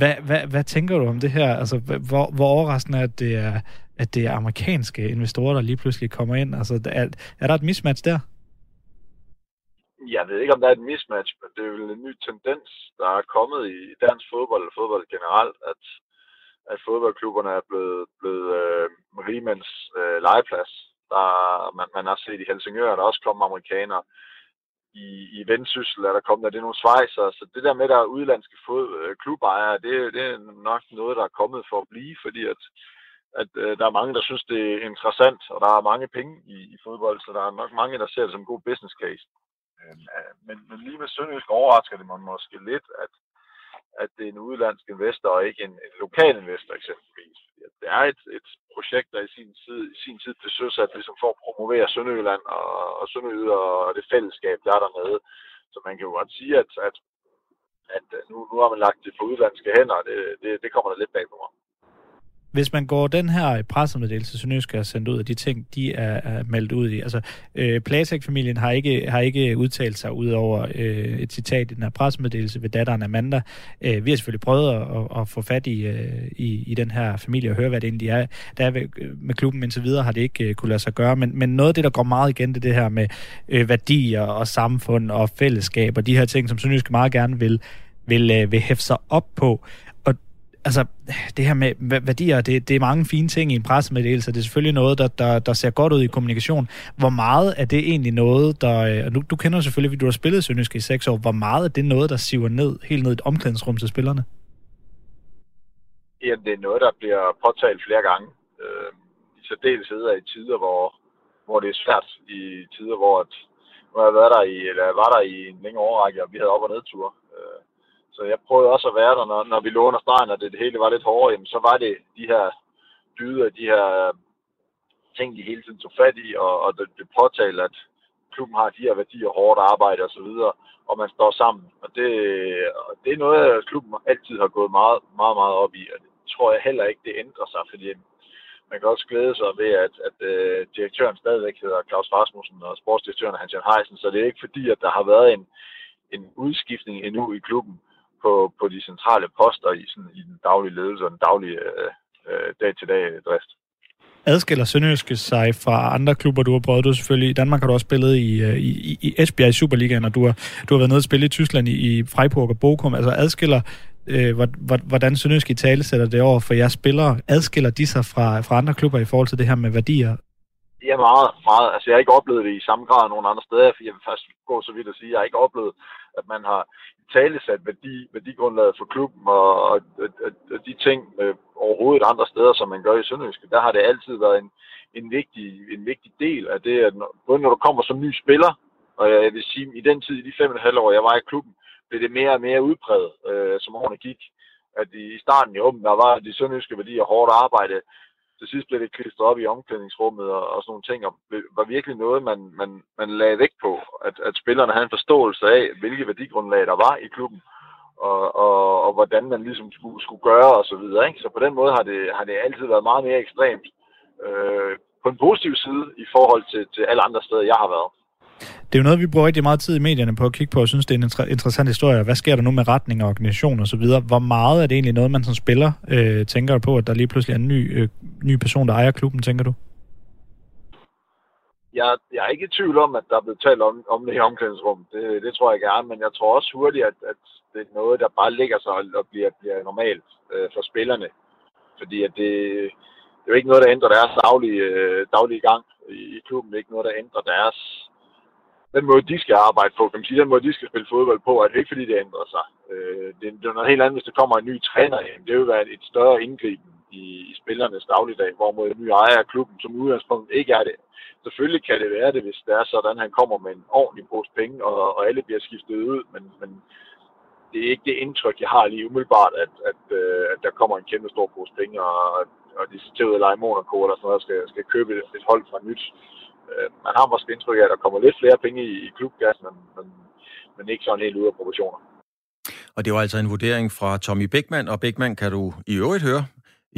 Hvad, hvad, hvad tænker du om det her? Altså, hvor, hvor overraskende er, at det er, at det er amerikanske investorer, der lige pludselig kommer ind? Altså, er, er der et mismatch der? Jeg ved ikke, om der er et mismatch, men det er vel en ny tendens, der er kommet i dansk fodbold, og fodbold generelt, at, at fodboldklubberne er blevet, blevet øh, rigmænds øh, legeplads. Der, man, man har set i Helsingør, der også kommet amerikanere. I, i Vendsyssel er der kommet, der det er nogle svejser. Så det der med, der er udlandske fod, øh, klubejere, det, det er nok noget, der er kommet for at blive, fordi at, at øh, der er mange, der synes, det er interessant, og der er mange penge i, i fodbold, så der er nok mange, der ser det som en god business case. Øh, men, men lige med Sønderjysk overrasker det mig måske lidt, at, at det er en udlandsk investor og ikke en, en lokal investor eksempelvis. Det er et, et projekt, der i sin tid, i sin tid blev søsat ligesom for at promovere Sønderjylland og, og Sønderjyd og det fællesskab, der er dernede. Så man kan jo godt sige, at, at, at nu, nu har man lagt det på udlandske hænder, og det, det, det kommer der lidt bag på mig hvis man går den her pressemeddelelse, Sønderjysk har sendt ud af de ting, de er, er meldt ud i. Altså, øh, Platek-familien har ikke, har ikke udtalt sig ud over øh, et citat i den her pressemeddelelse ved datteren Amanda. Øh, vi har selvfølgelig prøvet at, at, at få fat i, øh, i, i den her familie og høre, hvad det egentlig er. Der er med klubben indtil videre har det ikke øh, kunne lade sig gøre, men, men noget af det, der går meget igen, det er det her med øh, værdier og samfund og fællesskab og de her ting, som Sønderjysk meget gerne vil vil, øh, vil hæfte sig op på altså, det her med værdier, det, det er mange fine ting i en pressemeddelelse. Det er selvfølgelig noget, der, der, der ser godt ud i kommunikation. Hvor meget er det egentlig noget, der... Og nu, du kender selvfølgelig, fordi du har spillet Sønderjysk i seks år. Hvor meget er det noget, der siver ned, helt ned i et omklædningsrum til spillerne? Jamen, det er noget, der bliver påtalt flere gange. Øh, I særdeleshed i tider, hvor, hvor det er svært. I tider, hvor at, nu har jeg været der i, eller var der i en længere overrække, og vi havde op- og nedture. Øh, så jeg prøvede også at være der, når, når vi lå under stregen, og det, det hele var lidt hårdere, jamen, så var det de her dyder, de her ting, de hele tiden tog fat i, og, og det, det påtalte, at klubben har de her værdier, hårdt arbejde og så videre, og man står sammen. Og det, og det er noget, klubben altid har gået meget, meget, meget op i, og det tror jeg heller ikke, det ændrer sig, fordi man kan også glæde sig ved, at, at uh, direktøren stadigvæk hedder Claus Rasmussen, og sportsdirektøren er Hans-Jan Heisen, så det er ikke fordi, at der har været en, en udskiftning endnu i klubben på, på de centrale poster i, sådan, i den daglige ledelse og den daglige øh, øh, dag-til-dag drift. Adskiller Sønderjyske sig fra andre klubber, du har prøvet? Du selvfølgelig, I Danmark har du også spillet i, øh, i, i Esbjerg i Superligaen, og du har, du har været nede og spille i Tyskland i, i Freiburg og Bochum. Altså adskiller, øh, hvordan Sønderjyske i tale sætter det over for jeres spillere, adskiller de sig fra, fra andre klubber i forhold til det her med værdier? Ja, meget, meget. Altså, jeg har ikke oplevet det i samme grad nogen andre steder, for jeg vil faktisk gå så vidt at sige, jeg har ikke oplevet, at man har talesat værdi, værdigrundlaget for klubben og, og, og, og de ting øh, overhovedet andre steder, som man gør i Sønderjyske, der har det altid været en, en, vigtig, en vigtig del af det, at når, både når du kommer som ny spiller, og jeg vil sige, i den tid, i de fem og et halvt år, jeg var i klubben, blev det mere og mere udpræget, øh, som årene gik. At i starten i åben, der var de sønderjyske værdier hårdt arbejde, til sidst blev det klistret op i omklædningsrummet og, og sådan nogle ting, og var virkelig noget, man, man, man lagde vægt på, at, at spillerne havde en forståelse af, hvilke værdigrundlag der var i klubben, og, og, og hvordan man ligesom skulle, skulle gøre og så videre. Ikke? Så på den måde har det, har det altid været meget mere ekstremt øh, på en positiv side i forhold til, til alle andre steder, jeg har været. Det er jo noget, vi bruger rigtig meget tid i medierne på at kigge på, og synes, det er en inter- interessant historie. Hvad sker der nu med retning og organisation osv.? så? Hvor meget er det egentlig noget, man som spiller øh, tænker på, at der lige pludselig er en ny, øh, ny person, der ejer klubben, tænker du? Jeg, jeg er ikke i tvivl om, at der er blevet talt om, om det her omklædningsrum. Det, det tror jeg gerne, men jeg tror også hurtigt, at, at det er noget, der bare ligger sig og bliver, bliver normalt øh, for spillerne. Fordi at det, det er jo ikke noget, der ændrer deres daglige, øh, daglige gang i, i klubben. Det er ikke noget, der ændrer deres den måde, de skal arbejde på, kan man sige, den måde, de skal spille fodbold på, er det ikke, fordi det ændrer sig. Øh, det, det er noget helt andet, hvis der kommer en ny træner ind. Det vil være et større indgriben i, i spillernes dagligdag, hvorimod en ny ejer af klubben som udgangspunkt ikke er det. Selvfølgelig kan det være det, hvis det er sådan, han kommer med en ordentlig pose penge, og, og alle bliver skiftet ud, men, men det er ikke det indtryk, jeg har lige umiddelbart, at, at, øh, at der kommer en kæmpe stor pose penge, og, og de til ud at lege Monaco eller sådan noget, skal, skal købe et, et hold fra nyt øh, man har måske indtryk af, at der kommer lidt flere penge i, i klubgas, men, men, men ikke sådan helt ud af proportioner. Og det var altså en vurdering fra Tommy Bækman, og Bækman kan du i øvrigt høre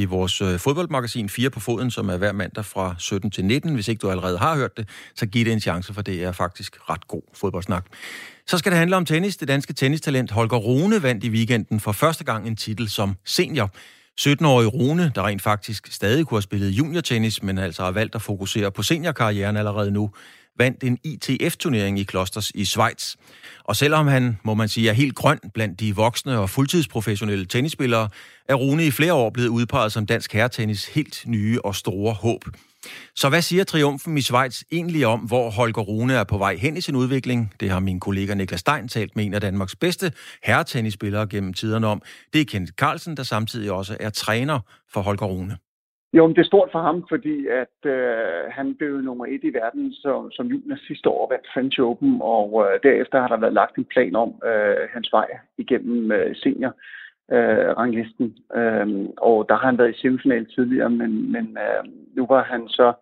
i vores øh, fodboldmagasin 4 på foden, som er hver mandag fra 17 til 19. Hvis ikke du allerede har hørt det, så giv det en chance, for det er faktisk ret god fodboldsnak. Så skal det handle om tennis. Det danske tennistalent Holger Rune vandt i weekenden for første gang en titel som senior. 17-årige Rune, der rent faktisk stadig kunne have spillet juniortennis, men altså har valgt at fokusere på seniorkarrieren allerede nu, vandt en ITF-turnering i Klosters i Schweiz. Og selvom han, må man sige, er helt grøn blandt de voksne og fuldtidsprofessionelle tennisspillere, er Rune i flere år blevet udpeget som dansk herretennis helt nye og store håb. Så hvad siger triumfen i Schweiz egentlig om, hvor Holger Rune er på vej hen i sin udvikling? Det har min kollega Niklas Stein talt med en af Danmarks bedste herretennisspillere gennem tiderne om. Det er Kenneth Carlsen, der samtidig også er træner for Holger Rune. Jo, men det er stort for ham, fordi at øh, han blev nummer et i verden som, som junior sidste år vandt French Open, og øh, derefter har der været lagt en plan om øh, hans vej igennem øh, senior øh, ranglisten. Øh, og der har han været i semifinal tidligere, men, men øh, nu var han så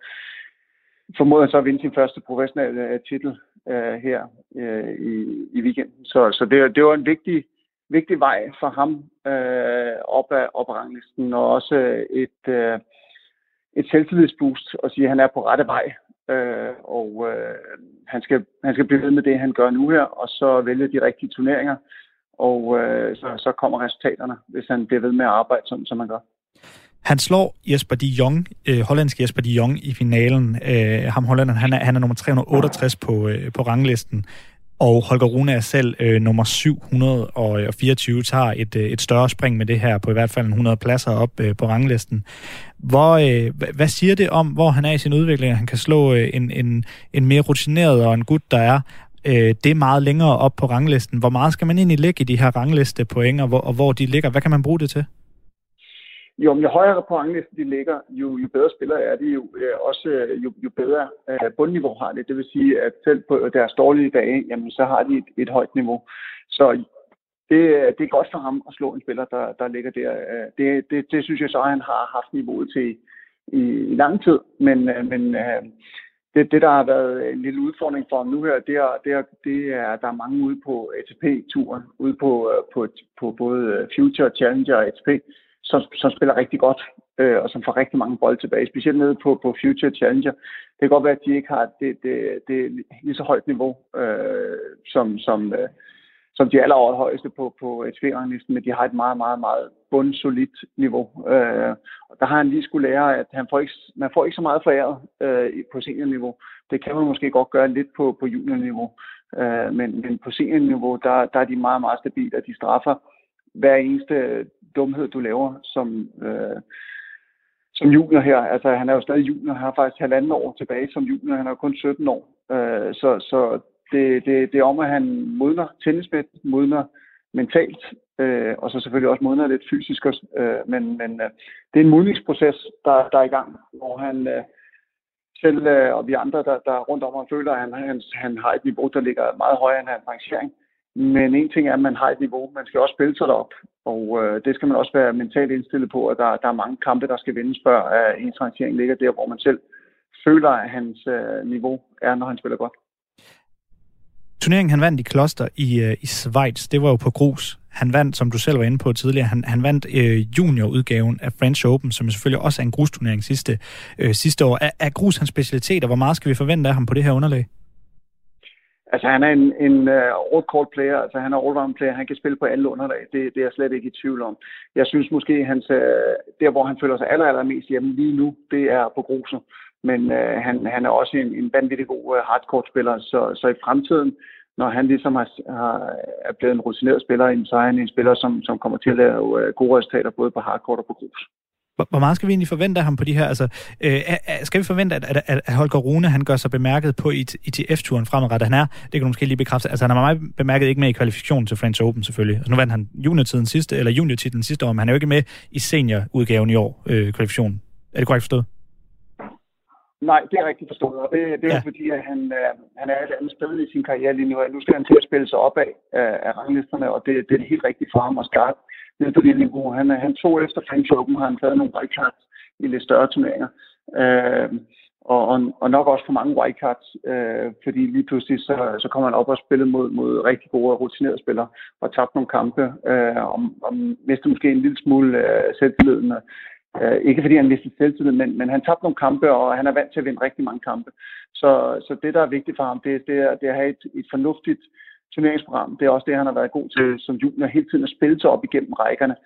formoder så at vinde sin første professionelle øh, titel øh, her øh, i, i weekenden. Så, så det, det var en vigtig, vigtig vej for ham øh, op, ad, op ad ranglisten, og også et, øh, et selvtillidsboost at sige, at han er på rette vej, øh, og øh, han, skal, han skal blive ved med det, han gør nu her, og så vælge de rigtige turneringer, og øh, så, så kommer resultaterne, hvis han bliver ved med at arbejde, som, som han gør. Han slår Jesper de Jong, øh, hollandsk Jesper de Jong i finalen. Øh, ham hollanderen, han er, han er nummer 368 på, øh, på ranglisten. Og Holger Rune er selv øh, nummer 724, tager et, øh, et større spring med det her, på i hvert fald 100 pladser op øh, på ranglisten. Hvor, øh, hvad siger det om, hvor han er i sin udvikling? Han kan slå øh, en, en, en mere rutineret og en gut, der er øh, det er meget længere op på ranglisten. Hvor meget skal man egentlig lægge i de her rangliste point, og hvor, og hvor de ligger? Hvad kan man bruge det til? Jo, jo højere på ranglisten de ligger, jo, jo bedre spillere er de jo. Øh, også øh, jo, jo bedre uh, bundniveau har det. Det vil sige, at selv på deres dårlige dage, jamen, så har de et, et højt niveau. Så det, det er godt for ham at slå en spiller, der, der ligger der. Øh, det, det, det synes jeg så, at han har haft niveauet til i, i lang tid. Men, men øh, det, det, der har været en lille udfordring for ham nu her, det er, det er, det er der er mange ude på ATP-turen, ude på, øh, på, på både øh, Future, Challenger og ATP, som, som spiller rigtig godt, øh, og som får rigtig mange bolde tilbage, specielt nede på, på Future Challenger. Det kan godt være, at de ikke har det, det, det lige så højt niveau, øh, som, som, øh, som de allerhøjeste på, på ATP-ranglisten, men de har et meget, meget, meget bundsolidt niveau. Øh, og der har han lige skulle lære, at han får ikke, man får ikke så meget foræret øh, på seniorniveau. Det kan man måske godt gøre lidt på, på juniorniveau, øh, men, men på seniorniveau, der, der er de meget, meget stabile, og de straffer hver eneste dumhed, du laver som, øh, som junior her. Altså, han er jo stadig junior. Han har faktisk halvanden år tilbage som junior. Han er jo kun 17 år. Øh, så så det, det, det er om, at han modner tennismæt, modner mentalt, øh, og så selvfølgelig også modner lidt fysisk. Øh, men men øh, det er en modningsproces, der, der er i gang, hvor han øh, selv øh, og vi andre, der, der rundt om ham, føler, at han, han, han har et niveau, der ligger meget højere end hans rangering. Men en ting er, at man har et niveau. Man skal også spille sig derop. Og øh, det skal man også være mentalt indstillet på, at der, der er mange kampe, der skal vindes, før at ens rangering ligger der, hvor man selv føler, at hans øh, niveau er, når han spiller godt. Turneringen, han vandt i Kloster i, øh, i Schweiz, det var jo på grus. Han vandt, som du selv var inde på tidligere, han, han vandt øh, juniorudgaven af French Open, som selvfølgelig også er en grusturnering sidste, øh, sidste år. Er, er grus hans specialitet, og hvor meget skal vi forvente af ham på det her underlag? Altså, han er en, en øh, uh, all-court player, altså han er all-round player, han kan spille på alle underlag, det, det er jeg slet ikke i tvivl om. Jeg synes måske, hans, uh, der hvor han føler sig aller, allermest hjemme lige nu, det er på gruset. Men uh, han, han er også en, en vanvittig god uh, hardcourt-spiller, så, så i fremtiden, når han ligesom har, har, er blevet en rutineret spiller, så er han en spiller, som, som kommer til at lave øh, gode resultater både på hardcourt og på grus. Hvor meget skal vi egentlig forvente af ham på de her? Altså, øh, skal vi forvente, at, at, at Holger Rune han gør sig bemærket på ITF-turen fremadrettet? Han er, det kan du måske lige bekræfte, altså han er meget bemærket ikke med i kvalifikationen til French Open selvfølgelig. Altså, nu vandt han juniortiden sidste, eller juniortitlen sidste år, men han er jo ikke med i seniorudgaven i år, øh, kvalifikationen. Er det korrekt forstået? Nej, det er rigtigt forstået, og det, det er ja. fordi, at han, øh, han er et andet sted i sin karriere lige nu, og nu skal han til at spille sig op af, af ranglisterne, og det, det er helt rigtigt for ham at starte ned på det niveau. Han, han tog efter French Open, har han taget nogle wildcards i lidt større turneringer. Øh, og, og, og nok også for mange wildcards, øh, fordi lige pludselig så, så kommer han op og spiller mod, mod rigtig gode og rutinerede spillere, og tabt nogle kampe, øh, og, og mistede måske en lille smule øh, selvtilliden. Øh, ikke fordi han mistede selvtillid, men, men han tabte nogle kampe, og han er vant til at vinde rigtig mange kampe. Så, så det, der er vigtigt for ham, det, det, er, det er at have et, et fornuftigt turneringsprogram. Det er også det, han har været god til som junior, hele tiden at spille sig op igennem rækkerne.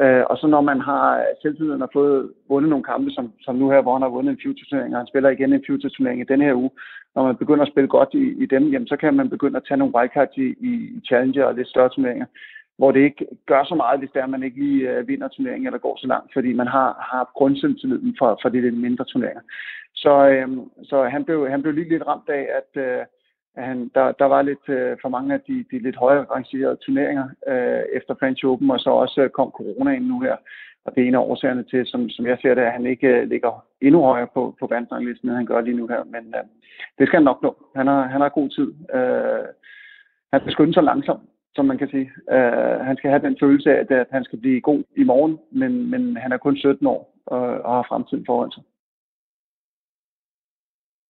Øh, og så når man har selvtilliden og fået vundet nogle kampe, som, som nu her, hvor han har vundet en future-turnering, og han spiller igen en future-turnering i denne her uge, når man begynder at spille godt i, i dem, jamen, så kan man begynde at tage nogle wildcards i, i, i Challenger og lidt større turneringer, hvor det ikke gør så meget, hvis det er, at man ikke lige øh, vinder turneringen eller går så langt, fordi man har, har grundsynligheden for, for de lidt mindre turneringer. Så, øh, så han, blev, han blev lige lidt ramt af, at, øh, han, der, der var lidt øh, for mange af de, de lidt højere rangerede turneringer øh, efter French Open, og så også øh, kom corona ind nu her. Og det er en af årsagerne til, som, som jeg ser det, at han ikke øh, ligger endnu højere på, på verdensranglisten, end han gør lige nu her. Men øh, det skal han nok nå. Han har, han har god tid. Øh, han skal skynde sig langsomt, som man kan sige. Uh, han skal have den følelse af, at han skal blive god i morgen, men, men han er kun 17 år og, og har fremtiden foran sig.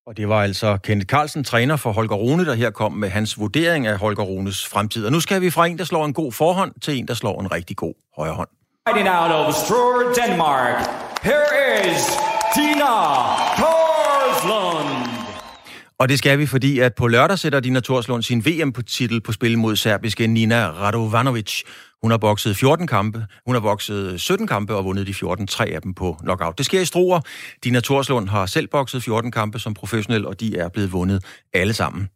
Og det var altså Kenneth Carlsen, træner for Holger Rune, der her kom med hans vurdering af Holger Runes fremtid. Og nu skal vi fra en, der slår en god forhånd, til en, der slår en rigtig god højre hånd. Fighting out of Struer, Denmark, here is Tina Torslund. Og det skal vi, fordi at på lørdag sætter Dina Torslund sin VM-titel på spil mod serbiske Nina Radovanovic. Hun har bokset 14 kampe, hun har bokset 17 kampe og vundet de 14, tre af dem på knockout. Det sker i Struer. Dina Torslund har selv bokset 14 kampe som professionel, og de er blevet vundet alle sammen.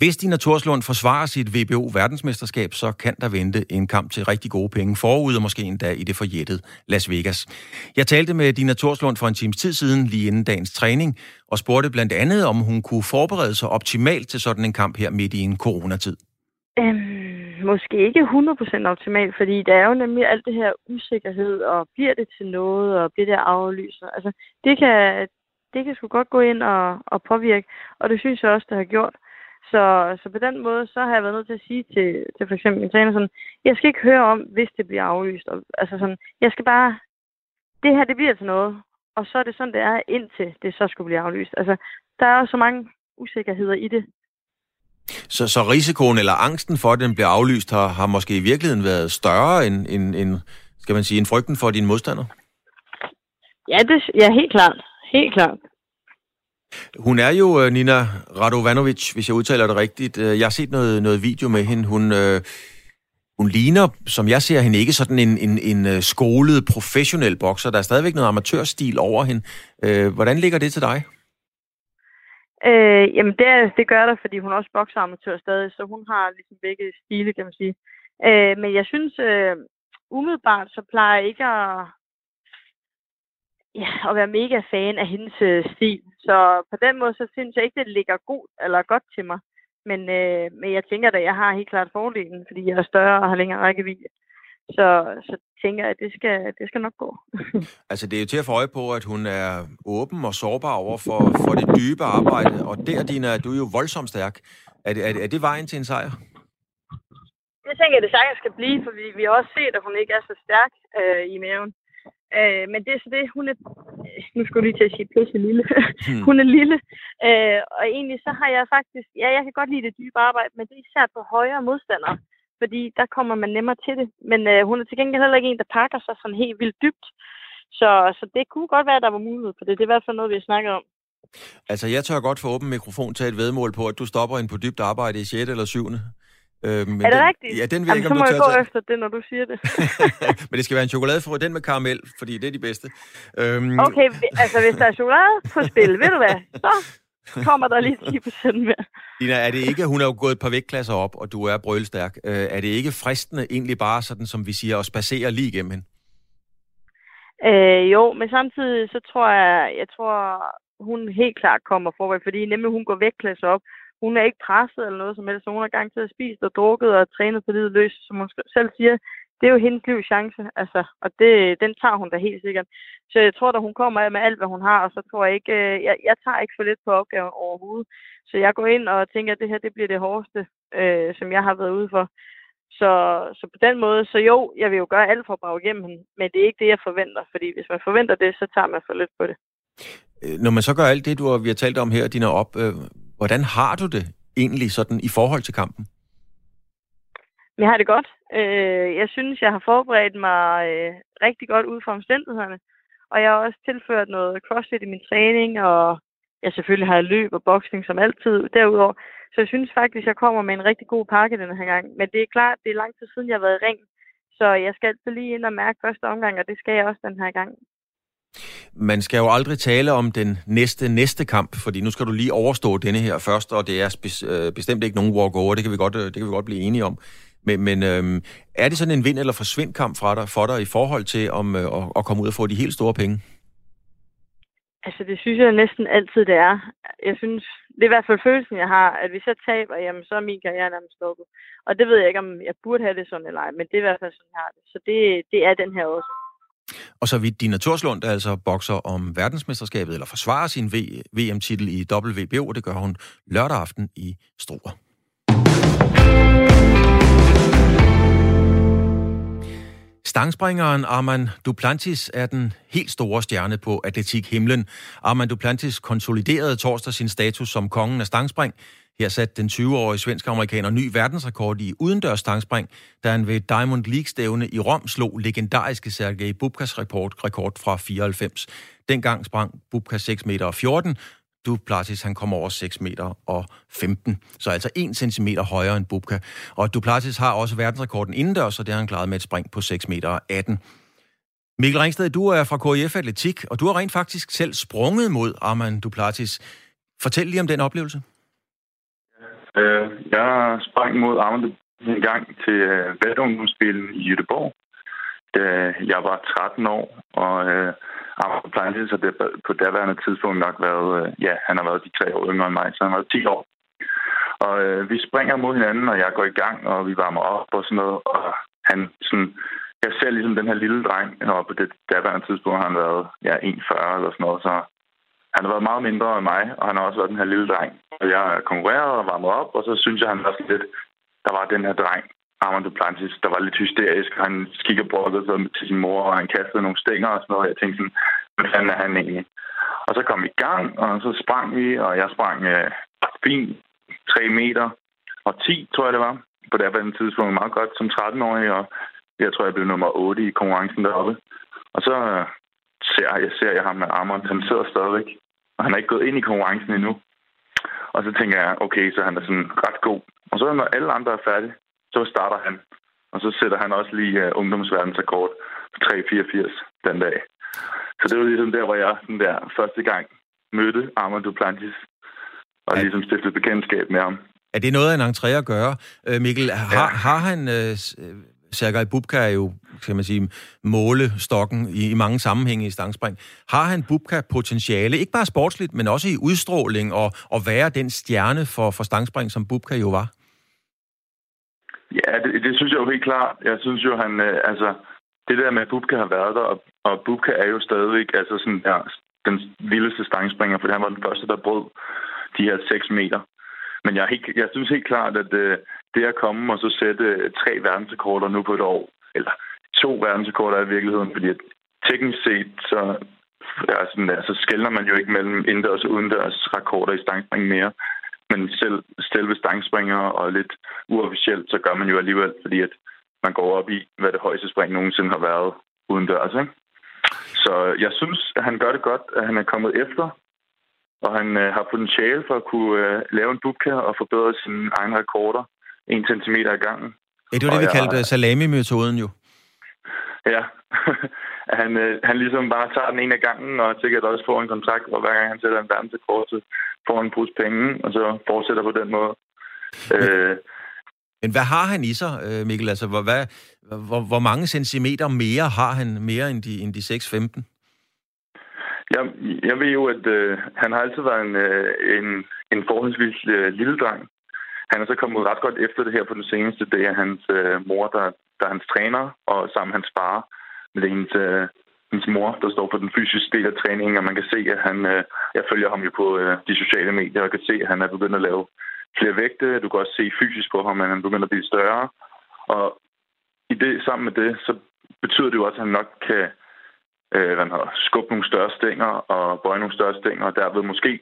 Hvis Dina Torslund forsvarer sit WBO-verdensmesterskab, så kan der vente en kamp til rigtig gode penge forud, og måske endda i det forjættede Las Vegas. Jeg talte med Dina Torslund for en times tid siden, lige inden dagens træning, og spurgte blandt andet, om hun kunne forberede sig optimalt til sådan en kamp her midt i en coronatid. Øhm, måske ikke 100% optimalt, fordi der er jo nemlig alt det her usikkerhed, og bliver det til noget, og bliver det aflyst? Altså, det kan, det kan sgu godt gå ind og, og påvirke, og det synes jeg også, det har gjort. Så, så på den måde, så har jeg været nødt til at sige til, til for eksempel min træner sådan, jeg skal ikke høre om, hvis det bliver aflyst. Og, altså sådan, jeg skal bare, det her, det bliver til noget. Og så er det sådan, det er, indtil det så skulle blive aflyst. Altså, der er jo så mange usikkerheder i det. Så, så risikoen eller angsten for, at den bliver aflyst, har, har måske i virkeligheden været større end, end, end, skal man sige, en frygten for dine modstandere? Ja, det, ja, helt klart. Helt klart. Hun er jo øh, Nina Radovanovic, hvis jeg udtaler det rigtigt. Øh, jeg har set noget, noget video med hende. Hun, øh, hun ligner, som jeg ser hende, ikke sådan en, en, en øh, skolet, professionel bokser. Der er stadigvæk noget amatørstil over hende. Øh, hvordan ligger det til dig? Øh, jamen, det, det gør der, fordi hun også bokser amatør stadig, så hun har ligesom begge stile, kan man sige. Øh, men jeg synes, øh, umiddelbart, så plejer jeg ikke at, ja, at være mega fan af hendes øh, stil. Så på den måde, så synes jeg ikke, det ligger god, eller godt til mig. Men, øh, men jeg tænker at jeg har helt klart fordelen, fordi jeg er større og har længere rækkevidde. Så, så tænker jeg, at det skal, det skal nok gå. altså, det er jo til at få øje på, at hun er åben og sårbar over for, for det dybe arbejde. Og der, Dina, du er jo voldsomt stærk. Er det, er, det, er det vejen til en sejr? Det tænker jeg, det sagtens skal blive, for vi, vi har også set, at hun ikke er så stærk øh, i maven. Øh, men det er så det, hun er, nu skulle lige til at sige pludselig lille. Hmm. hun er lille. Øh, og egentlig så har jeg faktisk, ja, jeg kan godt lide det dybe arbejde, men det er især på højere modstandere, fordi der kommer man nemmere til det. Men øh, hun er til gengæld heller ikke en, der pakker sig sådan helt vildt dybt. Så, så det kunne godt være, at der var mulighed for det. Det er i hvert fald noget, vi har snakket om. Altså, jeg tør godt få åben mikrofon til et vedmål på, at du stopper en på dybt arbejde i 6. eller 7. Øh, men er det den, rigtigt? Ja, den vil Jamen, ikke, så om må du jeg gå efter det, når du siger det. men det skal være en chokoladefrø, den med karamel, fordi det er de bedste. Øhm... Okay, altså hvis der er chokolade på spil, ved du hvad, så kommer der lige 10 procent mere. Dina, er det ikke, hun er jo gået et par vægtklasser op, og du er brølstærk. Øh, er det ikke fristende egentlig bare sådan, som vi siger, at spacere lige igennem hende? Øh, jo, men samtidig så tror jeg, jeg tror, hun helt klart kommer forward, fordi nemlig hun går vægtklasser op, hun er ikke presset eller noget som helst, så hun har gang til at spise og drukket og trænet på livet løs, som hun selv siger. Det er jo hendes livs chance, altså, og det, den tager hun da helt sikkert. Så jeg tror, at hun kommer med alt, hvad hun har, og så tror jeg ikke, øh, jeg, jeg tager ikke for lidt på opgaven overhovedet. Så jeg går ind og tænker, at det her det bliver det hårdeste, øh, som jeg har været ude for. Så, så på den måde, så jo, jeg vil jo gøre alt for at brage igennem hende, men det er ikke det, jeg forventer, fordi hvis man forventer det, så tager man for lidt på det. Øh, når man så gør alt det, du har, vi har talt om her, dine op, øh, Hvordan har du det egentlig sådan i forhold til kampen? Jeg har det godt. Øh, jeg synes, jeg har forberedt mig øh, rigtig godt ud fra omstændighederne. Og jeg har også tilført noget crossfit i min træning, og jeg selvfølgelig har løb og boksning som altid derudover. Så jeg synes faktisk, jeg kommer med en rigtig god pakke den her gang. Men det er klart, det er lang tid siden, jeg har været i ring. Så jeg skal altid lige ind og mærke første omgang, og det skal jeg også den her gang. Man skal jo aldrig tale om den næste næste kamp, fordi nu skal du lige overstå denne her først, og det er øh, bestemt ikke nogen walk-over, det kan vi godt, øh, det kan vi godt blive enige om. Men, men øhm, er det sådan en vind- eller forsvind-kamp fra dig, for dig i forhold til om, øh, at, at komme ud og få de helt store penge? Altså, det synes jeg næsten altid, det er. Jeg synes, det er i hvert fald følelsen, jeg har, at hvis jeg taber, jamen, så er min karriere nærmest stoppet. Og det ved jeg ikke, om jeg burde have det sådan eller ej, men det er i hvert fald sådan, jeg har det. Så det, det er den her også. Og så vidt Dina Torslund, der altså bokser om verdensmesterskabet, eller forsvarer sin VM-titel i WBO, og det gør hun lørdag aften i Struer. Stangspringeren Armand Duplantis er den helt store stjerne på atletik himlen. Armand Duplantis konsoliderede torsdag sin status som kongen af stangspring her satte den 20-årige svensk-amerikaner ny verdensrekord i udendørs stangspring, da han ved Diamond League-stævne i Rom slog legendariske Sergej Bubkas rekord, rekord fra 94. Dengang sprang Bubka 6 meter og 14, Duplantis han kommer over 6 meter og 15, så altså 1 cm højere end Bubka. Og Duplantis har også verdensrekorden indendørs, og det har han klaret med et spring på 6 meter og 18. Mikkel Ringsted, du er fra KIF Atletik, og du har rent faktisk selv sprunget mod Armand Duplantis. Fortæl lige om den oplevelse. Øh, jeg sprang mod armene en gang til øh, Værdungdomsspillen i Jødeborg, da øh, jeg var 13 år, og øh, Armand har det på daværende tidspunkt nok været, øh, ja, han har været de tre år yngre end mig, så han har været 10 år. Og øh, vi springer mod hinanden, og jeg går i gang, og vi varmer op og sådan noget, og han sådan, jeg ser ligesom den her lille dreng, og på det daværende tidspunkt har han været ja, 1,40 eller sådan noget, så han har været meget mindre end mig, og han har også været den her lille dreng. Og jeg konkurrerede og varmede op, og så synes jeg, han var lidt... Der var den her dreng, Armand Duplantis, der var lidt hysterisk, og han skikker brokket til sin mor, og han kastede nogle stænger og sådan noget. Jeg tænkte sådan, hvad fanden er han egentlig? Og så kom vi i gang, og så sprang vi, og jeg sprang øh, fint 3 meter og 10, tror jeg det var. På det her tidspunkt meget godt som 13-årig, og jeg tror, jeg blev nummer 8 i konkurrencen deroppe. Og så øh, ser jeg, ser jeg ham med Armand, han sidder stadigvæk, og han er ikke gået ind i konkurrencen endnu. Og så tænker jeg, okay, så han er sådan ret god. Og så når alle andre er færdige, så starter han. Og så sætter han også lige uh, ungdomsverdensrekord på 3.84 den dag. Så det var ligesom der, hvor jeg sådan der første gang mødte Armand Duplantis og ja. ligesom stiftede bekendtskab med ham. Er det noget af en entré at gøre? Øh, Mikkel, har, ja. har han... Øh, Sergej Bubka er jo, kan man sige, målestokken i, i mange sammenhænge i stangspring. Har han Bubka potentiale, ikke bare sportsligt, men også i udstråling og, og være den stjerne for, for stangspring, som Bubka jo var? Ja, det, det synes jeg jo helt klart. Jeg synes jo, han, øh, altså, det der med, at Bubka har været der, og, og Bubka er jo stadigvæk altså sådan, ja, den vildeste stangspringer, for han var den første, der brød de her 6 meter. Men jeg, helt, jeg synes helt klart, at øh, det at komme og så sætte øh, tre verdensrekorder nu på et år, eller to verdensrekorder i virkeligheden, fordi at teknisk set, så, altså, sådan der, så skældner man jo ikke mellem indendørs og udendørs rekorder i stangspring mere. Men selv selve stangspringer og lidt uofficielt, så gør man jo alligevel, fordi at man går op i, hvad det højeste spring nogensinde har været udendørs. Ikke? Så øh, jeg synes, at han gør det godt, at han er kommet efter, og han øh, har potentiale for at kunne øh, lave en bubka og forbedre sine egne rekorder en centimeter ad gangen. Ja, det var det, vi kaldte har... salami-metoden jo. Ja, han, øh, han ligesom bare tager den en af gangen, og sikkert også får en kontrakt, hvor hver gang han sætter en verdensrekord, så får en pose penge, og så fortsætter på den måde. Men, øh, men hvad har han i sig, øh, Mikkel? Altså, hvor, hvad, hvor, hvor mange centimeter mere har han mere end de, end de 6-15? Jeg, jeg ved jo, at øh, han har altid været en, øh, en, en forholdsvis øh, lille dreng. Han er så kommet ret godt efter det her på det seneste. Det er hans øh, mor, der, der er hans træner, og sammen hans far. Men det er hendes, øh, hendes mor, der står for den fysiske del af træningen, og man kan se, at han... Øh, jeg følger ham jo på øh, de sociale medier, og kan se, at han er begyndt at lave flere vægte. Du kan også se fysisk på ham, at han begynder at blive større. Og i det, sammen med det, så betyder det jo også, at han nok kan øh, hvad hedder, skubbe nogle større stænger og bøje nogle større stænger, og derved måske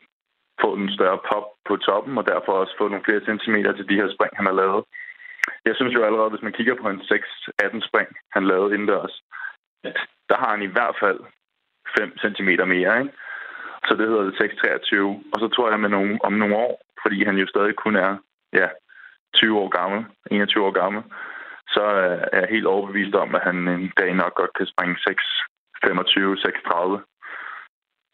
få en større pop på toppen, og derfor også få nogle flere centimeter til de her spring, han har lavet. Jeg synes jo allerede, hvis man kigger på en 6-18 spring, han lavede indendørs, at der har han i hvert fald 5 cm mere, ikke? Så det hedder det 6-23. Og så tror jeg, at med nogle, om nogle år, fordi han jo stadig kun er ja, 20 år gammel, 21 år gammel, så øh, er jeg helt overbevist om, at han en dag nok godt kan springe 6, 25, 36.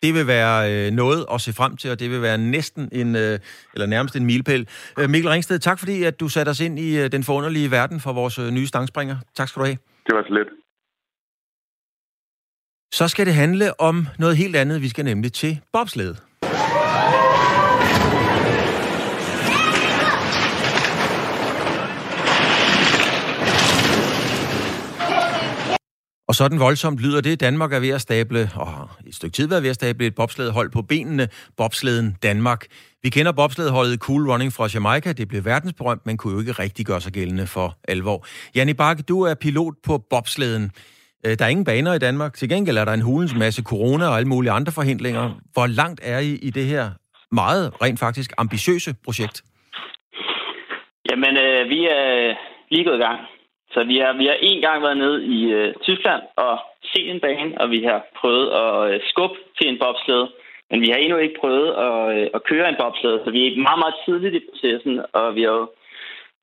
Det vil være øh, noget at se frem til, og det vil være næsten en, øh, eller nærmest en milepæl. Øh, Mikkel Ringsted, tak fordi at du satte os ind i øh, den forunderlige verden for vores øh, nye stangspringer. Tak skal du have. Det var så lidt. Så skal det handle om noget helt andet. Vi skal nemlig til bobsled. Og sådan voldsomt lyder det. Danmark er ved at stable, og stykke tid været ved at stable et bobsledhold på benene, bobsleden Danmark. Vi kender bobsledholdet Cool Running fra Jamaica. Det blev verdensberømt, men kunne jo ikke rigtig gøre sig gældende for alvor. Janne Bakke, du er pilot på bobsleden. Øh, der er ingen baner i Danmark. Til gengæld er der en hulens masse corona og alle mulige andre forhindringer. Hvor langt er I i det her meget, rent faktisk, ambitiøse projekt? Jamen, øh, vi er øh, lige gået i gang. Så vi har, vi har en gang været nede i øh, Tyskland og set en bane, og vi har prøvet at øh, skubbe til en bobsled. Men vi har endnu ikke prøvet at, øh, at køre en bobsled, så vi er meget, meget tidligt i processen, og vi har jo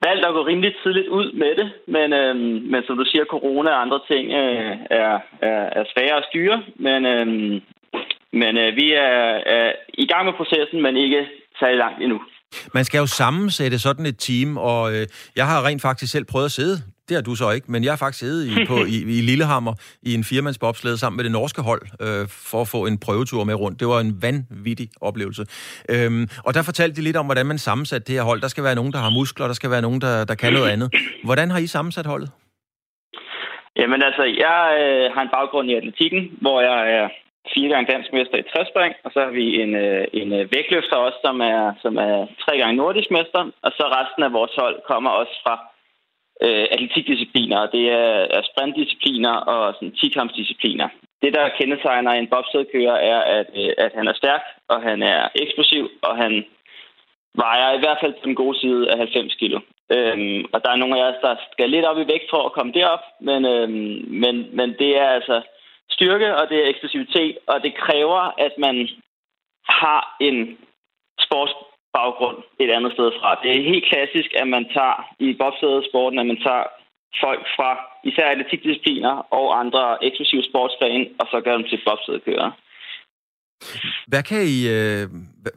valgt at gå rimelig tidligt ud med det. Men, øh, men som du siger, corona og andre ting øh, er, er, er svære at styre. Men, øh, men øh, vi er, er i gang med processen, men ikke særlig langt endnu. Man skal jo sammensætte sådan et team, og øh, jeg har rent faktisk selv prøvet at sidde det har du så ikke, men jeg har faktisk siddet i, på, i, i Lillehammer i en firmandsbobslede sammen med det norske hold øh, for at få en prøvetur med rundt. Det var en vanvittig oplevelse. Øhm, og der fortalte de lidt om, hvordan man sammensat det her hold. Der skal være nogen, der har muskler, der skal være nogen, der, der kan noget andet. Hvordan har I sammensat holdet? Jamen altså, jeg øh, har en baggrund i atletikken, hvor jeg er fire gange dansk mester i træspring, og så har vi en, øh, en øh, vægtløfter også, som er, som er tre gange nordisk mester, og så resten af vores hold kommer også fra øh, atletikdiscipliner. Det er, er sprintdiscipliner og sådan 10. Det, der kendetegner en bobsledkører, er, at, øh, at han er stærk, og han er eksplosiv, og han vejer i hvert fald på den gode side af 90 kilo. Øhm, og der er nogle af os, der skal lidt op i vægt for at komme derop, men, øhm, men, men det er altså styrke, og det er eksplosivitet, og det kræver, at man har en sports baggrund et andet sted fra. Det er helt klassisk, at man tager i bobslædesporten, at man tager folk fra især atletikdiscipliner og andre eksklusive sportsgrene, og så gør dem til bobslædekørere. Hvad kan I, øh,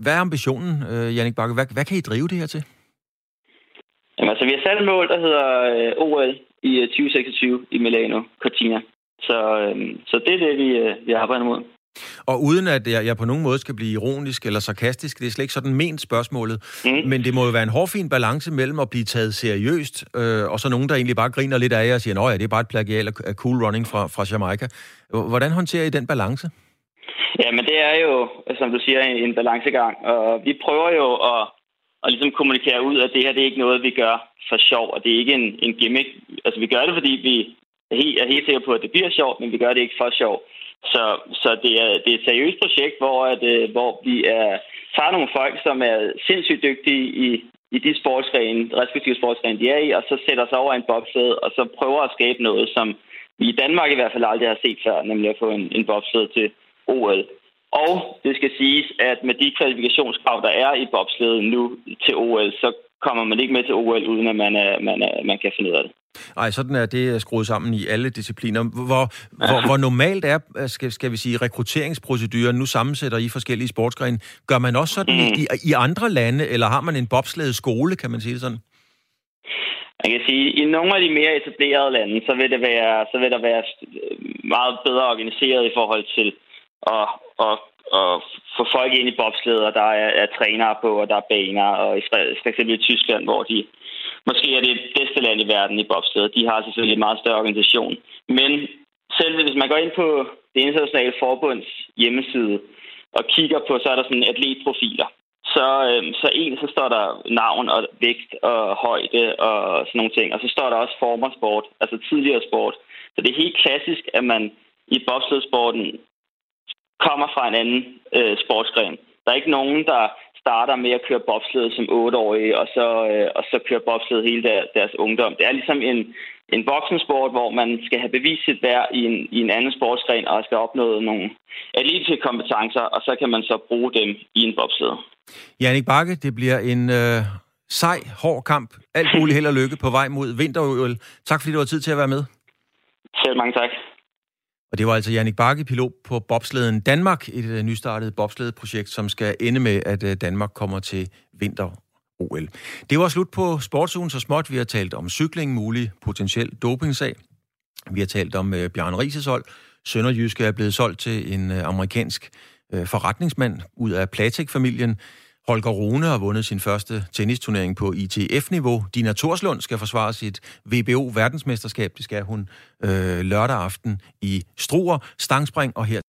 hvad er ambitionen, øh, Jannik Bakke? Hvad, hvad kan I drive det her til? Jamen, altså, vi har sat et mål, der hedder øh, OL i 2026 i Milano Cortina. Så, så det er det, vi, vi arbejder mod. Og uden at jeg, jeg på nogen måde skal blive ironisk eller sarkastisk, det er slet ikke sådan ment spørgsmålet, mm. men det må jo være en hårfin balance mellem at blive taget seriøst, øh, og så nogen, der egentlig bare griner lidt af jer og siger, at ja, det er bare et plagial af cool running fra, fra Jamaica. Hvordan håndterer I den balance? Ja, men det er jo, som du siger, en balancegang, og vi prøver jo at, at ligesom kommunikere ud, at det her det er ikke noget, vi gør for sjov, og det er ikke en, en gimmick. Altså, vi gør det, fordi vi er helt, er helt sikre på, at det bliver sjovt, men vi gør det ikke for sjov. Så, så det, er, det er et seriøst projekt, hvor, at, øh, hvor vi er, tager nogle folk, som er sindssygt dygtige i, i de sportsgrene, respektive sportsgrene, de er i, og så sætter sig over en bobsled, og så prøver at skabe noget, som vi i Danmark i hvert fald aldrig har set før, nemlig at få en, en bobsled til OL. Og det skal siges, at med de kvalifikationskrav, der er i bobsleden nu til OL, så kommer man ikke med til OL, uden at man, er, man, er, man kan finde ud af det. Nej, sådan er det skruet sammen i alle discipliner. Hvor, hvor, hvor normalt er, skal, skal vi sige, rekrutteringsproceduren, nu sammensætter I forskellige sportsgrene. Gør man også sådan mm. i, i andre lande, eller har man en bobsledet skole, kan man sige det sådan? Man kan sige, at i nogle af de mere etablerede lande, så vil, det være, så vil der være meget bedre organiseret i forhold til at, at, at få folk ind i bobslæder, der er, er trænere på, og der er baner, og for eksempel i Tyskland, hvor de måske er det bedste land i verden i bobsled. De har selvfølgelig en meget større organisation. Men selv hvis man går ind på det internationale forbunds hjemmeside og kigger på, så er der sådan atletprofiler. Så, øh, så en, så står der navn og vægt og højde og sådan nogle ting. Og så står der også former sport, altså tidligere sport. Så det er helt klassisk, at man i bobsledsporten kommer fra en anden øh, sportsgren. Der er ikke nogen, der starter med at køre bobsled som 8-årige, og så, øh, og så kører bobsled hele der, deres ungdom. Det er ligesom en, en voksensport, hvor man skal have bevist sit værd i en, i en anden sportsgren, og skal opnå nogle atletiske kompetencer, og så kan man så bruge dem i en bobsled. Jannik Bakke, det bliver en øh, sej, hård kamp. Alt muligt held og lykke på vej mod vinter -OL. Tak fordi du har tid til at være med. Selv mange tak. Og det var altså Jannik Bakke, pilot på bobsleden Danmark, et øh, nystartet bobsledeprojekt, som skal ende med, at øh, Danmark kommer til vinter-OL. Det var slut på sportsugen så småt. Vi har talt om cykling, mulig potentiel dopingsag. Vi har talt om øh, uh, Bjørn Rises hold. Sønderjyske er blevet solgt til en uh, amerikansk uh, forretningsmand ud af Platek-familien. Holger Rune har vundet sin første tennisturnering på ITF-niveau. Dina Torslund skal forsvare sit WBO-verdensmesterskab. Det skal hun øh, lørdag aften i Struer, Stangspring og her